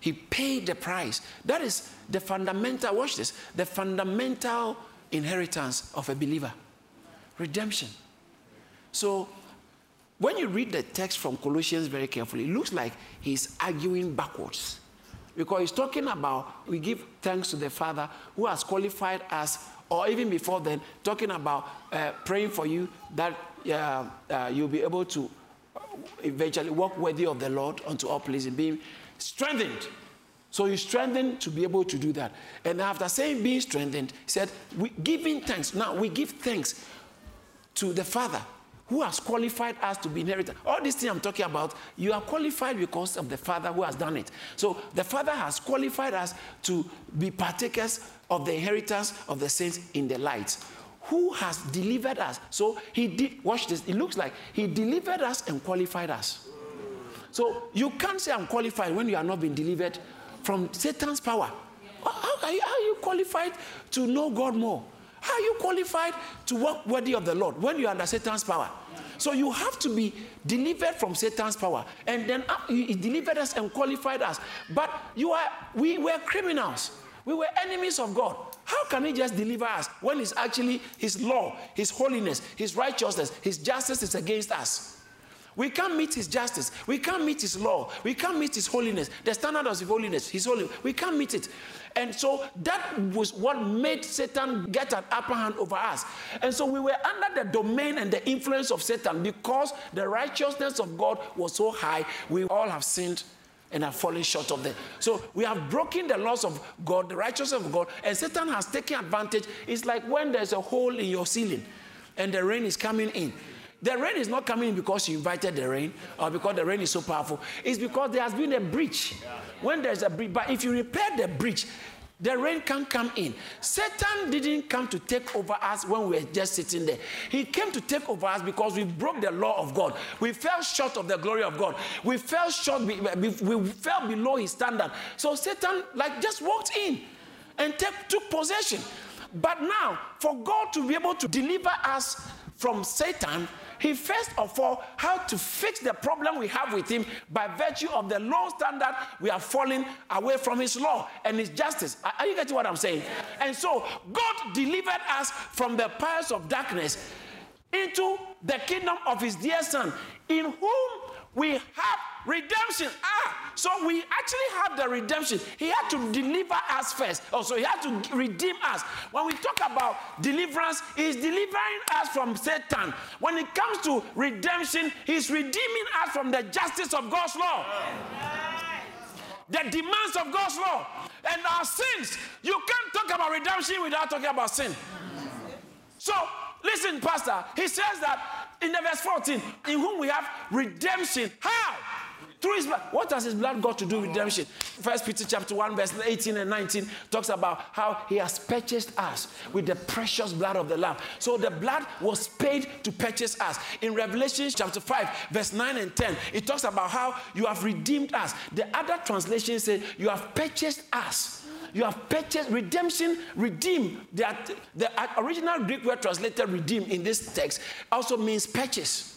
He paid the price. That is the fundamental, watch this, the fundamental inheritance of a believer redemption. So, when you read the text from Colossians very carefully, it looks like he's arguing backwards. Because he's talking about we give thanks to the Father who has qualified us, or even before then, talking about uh, praying for you that uh, uh, you'll be able to eventually walk worthy of the Lord unto all pleasing, being strengthened. So he's strengthened to be able to do that. And after saying being strengthened, he said, we, giving thanks. Now we give thanks to the Father who has qualified us to be inherited. All these things I'm talking about, you are qualified because of the Father who has done it. So the Father has qualified us to be partakers of the inheritance of the saints in the light who has delivered us. So he did, watch this, it looks like he delivered us and qualified us. So you can't say I'm qualified when you are not being delivered from Satan's power. How are, you, how are you qualified to know God more? How are you qualified to walk worthy of the Lord when you are under Satan's power? So you have to be delivered from Satan's power. And then he delivered us and qualified us. But you are we were criminals. We were enemies of God. How can He just deliver us when it's actually His law, His holiness, His righteousness, His justice is against us? We can't meet His justice. We can't meet His law. We can't meet His holiness. The standard of His holiness, His holy. We can't meet it. And so that was what made Satan get an upper hand over us. And so we were under the domain and the influence of Satan because the righteousness of God was so high. We all have sinned and have fallen short of them. So we have broken the laws of God, the righteousness of God, and Satan has taken advantage. It's like when there's a hole in your ceiling and the rain is coming in. The rain is not coming because you invited the rain or because the rain is so powerful. It's because there has been a breach. When there's a breach, but if you repair the breach, the rain can come in. Satan didn't come to take over us when we were just sitting there. He came to take over us because we broke the law of God. We fell short of the glory of God. We fell short, we, we fell below his standard. So Satan like just walked in and take, took possession. But now, for God to be able to deliver us from Satan, he first of all had to fix the problem we have with him by virtue of the low standard we are falling away from his law and his justice. Are you getting what I'm saying? And so God delivered us from the powers of darkness into the kingdom of his dear son, in whom we have redemption. Ah, so we actually have the redemption. He had to deliver us first. Also, he had to redeem us. When we talk about deliverance, he's delivering us from Satan. When it comes to redemption, he's redeeming us from the justice of God's law. The demands of God's law and our sins. You can't talk about redemption without talking about sin. So, listen, Pastor, he says that in the verse 14, in whom we have redemption. How? Through his blood. What has his blood got to do with redemption? First Peter chapter 1, verse 18 and 19 talks about how he has purchased us with the precious blood of the Lamb. So the blood was paid to purchase us. In Revelation chapter 5, verse 9 and 10, it talks about how you have redeemed us. The other translation says you have purchased us you have purchased redemption, redeem. The, the original Greek word translated redeem in this text also means purchase.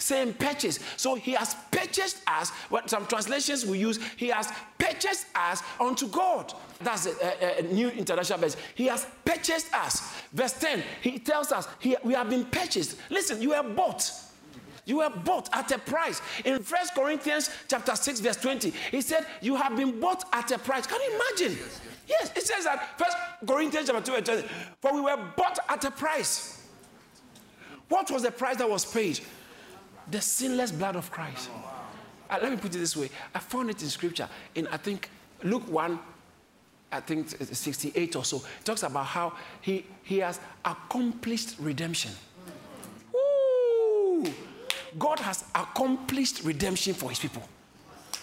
Same purchase. So he has purchased us. What some translations we use, he has purchased us unto God. That's a, a, a new international version. He has purchased us. Verse 10, he tells us he, we have been purchased. Listen, you are bought. you were bought at a price. In First Corinthians chapter 6, verse 20, he said, You have been bought at a price. Can you imagine? Yes, yes. yes it says that First Corinthians chapter 2, verse 20, for we were bought at a price. What was the price that was paid? The sinless blood of Christ. Uh, let me put it this way. I found it in scripture in, I think, Luke 1, I think 68 or so. Talks about how he, he has accomplished redemption. Ooh, God has accomplished redemption for his people.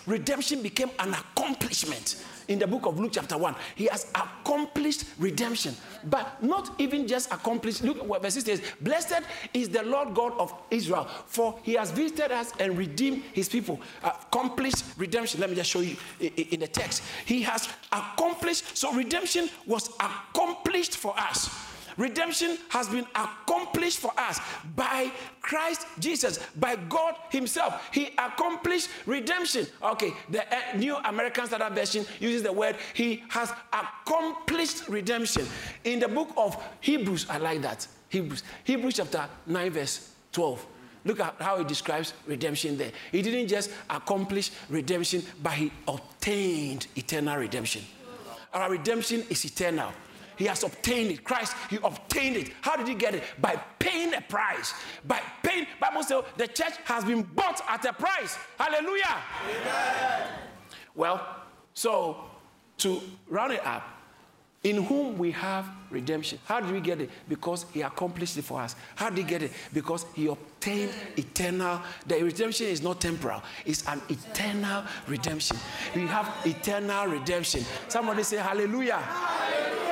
Redemption became an accomplishment in the book of Luke, chapter 1. He has accomplished redemption, but not even just accomplished. Look what verse 6 says Blessed is the Lord God of Israel, for he has visited us and redeemed his people. Accomplished redemption. Let me just show you in the text. He has accomplished, so redemption was accomplished for us. Redemption has been accomplished for us by Christ Jesus, by God Himself. He accomplished redemption. Okay, the uh, New American Standard Version uses the word He has accomplished redemption. In the book of Hebrews, I like that. Hebrews, Hebrews chapter 9, verse 12. Look at how he describes redemption there. He didn't just accomplish redemption, but he obtained eternal redemption. Our redemption is eternal. He has obtained it. Christ, he obtained it. How did he get it? By paying a price. By paying, Bible says the church has been bought at a price. Hallelujah. Amen. Well, so to round it up, in whom we have redemption. How did we get it? Because he accomplished it for us. How did he get it? Because he obtained eternal. The redemption is not temporal, it's an eternal redemption. We have eternal redemption. Somebody say hallelujah. hallelujah.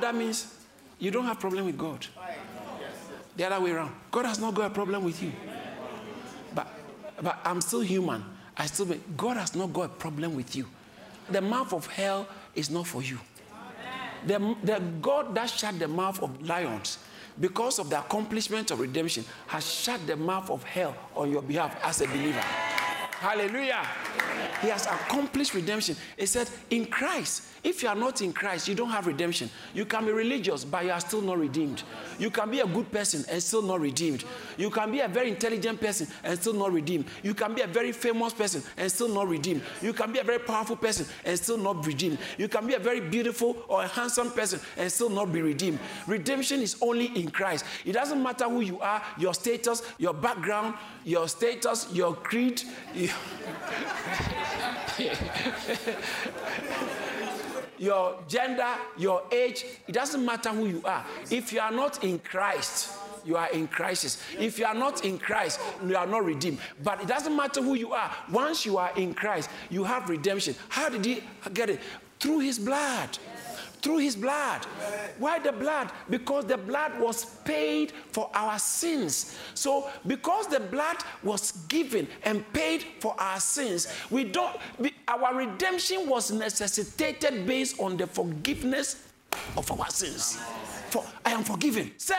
That means? You don't have problem with God. The other way around. God has not got a problem with you. But, but I'm still human. I still God has not got a problem with you. The mouth of hell is not for you. The, the God that shut the mouth of lions because of the accomplishment of redemption has shut the mouth of hell on your behalf as a believer. Hallelujah. He has accomplished redemption. He said, in Christ, if you are not in Christ, you don't have redemption. You can be religious, but you are still not redeemed. You can be a good person and still not redeemed. You can be a very intelligent person and still not redeemed. You can be a very famous person and still not redeemed. You can be a very powerful person and still not redeemed. You can be a very beautiful or a handsome person and still not be redeemed. Redemption is only in Christ. It doesn't matter who you are, your status, your background, your status, your creed. your gender, your age, it doesn't matter who you are. If you are not in Christ, you are in crisis. If you are not in Christ, you are not redeemed. But it doesn't matter who you are. Once you are in Christ, you have redemption. How did he get it? Through his blood through his blood. Why the blood? Because the blood was paid for our sins. So, because the blood was given and paid for our sins, we don't our redemption was necessitated based on the forgiveness of our sins. For I am forgiven. Say,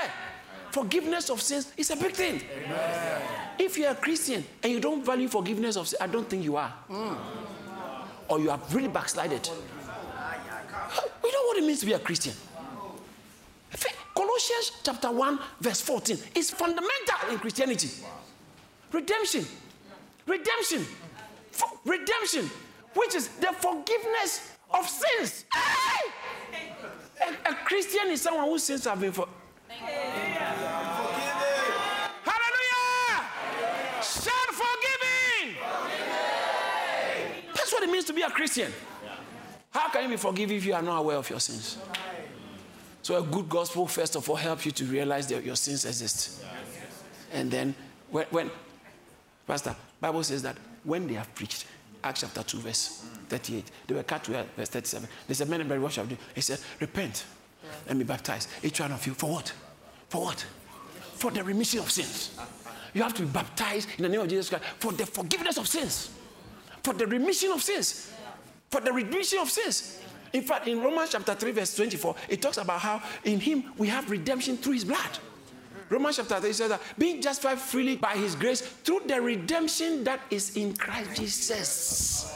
forgiveness of sins is a big thing. Amen. If you're a Christian and you don't value forgiveness of sins, I don't think you are. Mm. Or you have really backslided. We know what it means to be a Christian. Colossians chapter 1, verse 14 is fundamental in Christianity. Redemption. Redemption. For redemption, which is the forgiveness of sins. Hey! A, a, Christian is someone whose sins have been for. Hallelujah! Shout forgiving! That's what it means to be a Christian. How can you be forgiven if you are not aware of your sins? So a good gospel, first of all, helps you to realize that your sins exist. And then when, when Pastor, Bible says that when they have preached, Acts chapter 2, verse 38, they were cut to verse 37. They said, Men and brethren, what shall we do? He said, Repent and be baptized. Each one of you. For what? For what? For the remission of sins. You have to be baptized in the name of Jesus Christ for the forgiveness of sins. For the remission of sins for the remission of sins. In fact, in Romans chapter 3, verse 24, it talks about how in him we have redemption through his blood. Romans chapter 3 says that being justified freely by his grace through the redemption that is in Christ Jesus.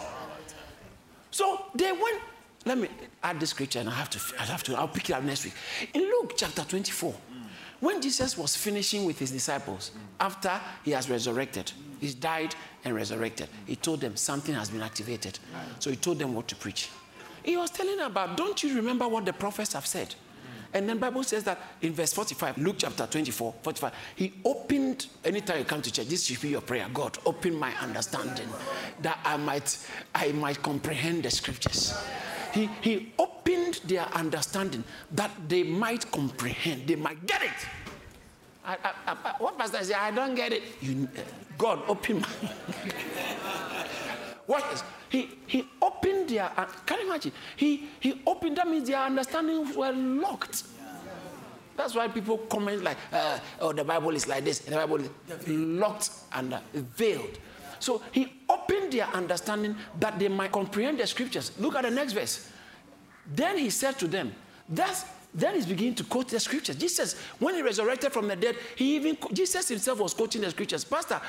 So they went. Let me add this scripture and I have to I have to I'll pick it up next week. In Luke chapter 24, when Jesus was finishing with his disciples, after he has resurrected, he died and resurrected, he told them something has been activated. So he told them what to preach. He was telling about, don't you remember what the prophets have said? And then Bible says that in verse 45, Luke chapter 24, 45, he opened, anytime you come to church, this should be your prayer. God, open my understanding that I might, I might comprehend the scriptures. He, he opened their understanding that they might comprehend, they might get it. I, I, I, what pastor say? I don't get it. You, God, open my. Watch this. He, he opened their, uh, can you imagine? He, he opened, that means their understanding were locked. That's why people comment like, uh, oh, the Bible is like this, the Bible is locked and uh, veiled. So he opened their understanding that they might comprehend the scriptures. Look at the next verse. Then he said to them, that's, then he's beginning to quote the scriptures. Jesus, when he resurrected from the dead, he even, Jesus himself was quoting the scriptures. Pastor,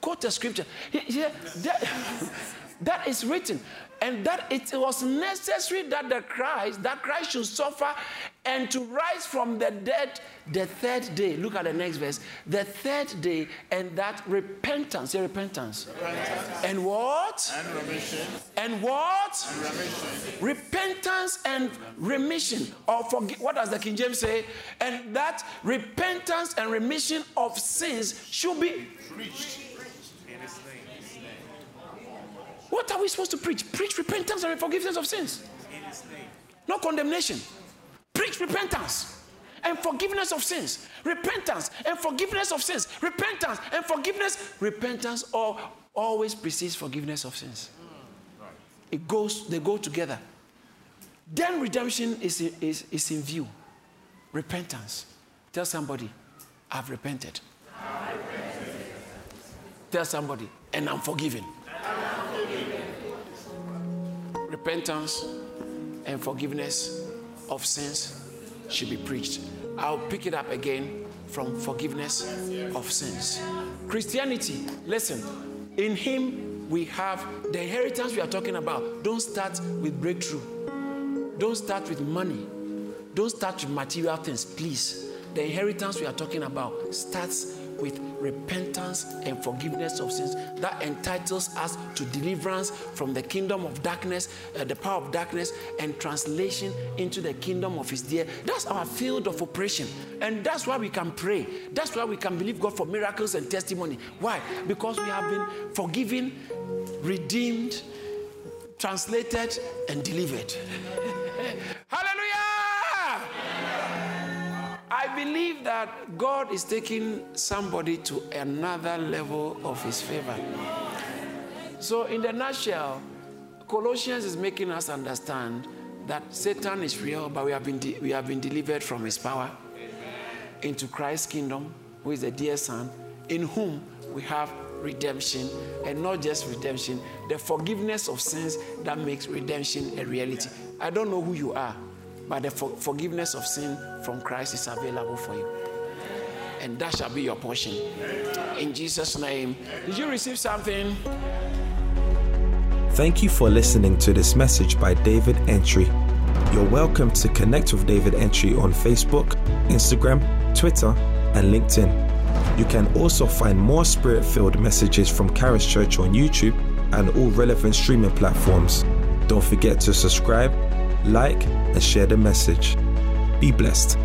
quote the scripture. He, he, that, that is written. And that it was necessary that the Christ, that Christ should suffer and to rise from the dead the third day. Look at the next verse. The third day, and that repentance. Say repentance. repentance. And what? And remission. And what? And remission. Repentance and remission. Or forgive. What does the King James say? And that repentance and remission of sins should be preached what are we supposed to preach? Preach repentance and forgiveness of sins. No condemnation. Preach repentance and forgiveness of sins. Repentance and forgiveness of sins. Repentance and forgiveness. Repentance all, always precedes forgiveness of sins. It goes, they go together. Then redemption is, is, is in view. Repentance. Tell somebody, I've repented. I've repented. Tell somebody, and I'm forgiven repentance and forgiveness of sins should be preached. I'll pick it up again from forgiveness of sins. Christianity, listen, in Him we have the inheritance we are talking about. Don't start with breakthrough, don't start with money, don't start with material things, please. The inheritance we are talking about starts with repentance and forgiveness of sins that entitles us to deliverance from the kingdom of darkness, uh, the power of darkness, and translation into the kingdom of His dear. That's our field of operation. And that's why we can pray. That's why we can believe God for miracles and testimony. Why? Because we have been forgiven, redeemed, translated, and delivered. I believe that God is taking somebody to another level of his favor. So, in the nutshell, Colossians is making us understand that Satan is real, but we have been, de- we have been delivered from his power into Christ's kingdom, who is the dear Son, in whom we have redemption, and not just redemption, the forgiveness of sins that makes redemption a reality. I don't know who you are but the for- forgiveness of sin from Christ is available for you. And that shall be your portion. In Jesus' name. Did you receive something? Thank you for listening to this message by David Entry. You're welcome to connect with David Entry on Facebook, Instagram, Twitter, and LinkedIn. You can also find more spirit filled messages from Charis Church on YouTube and all relevant streaming platforms. Don't forget to subscribe like, and share the message. Be blessed.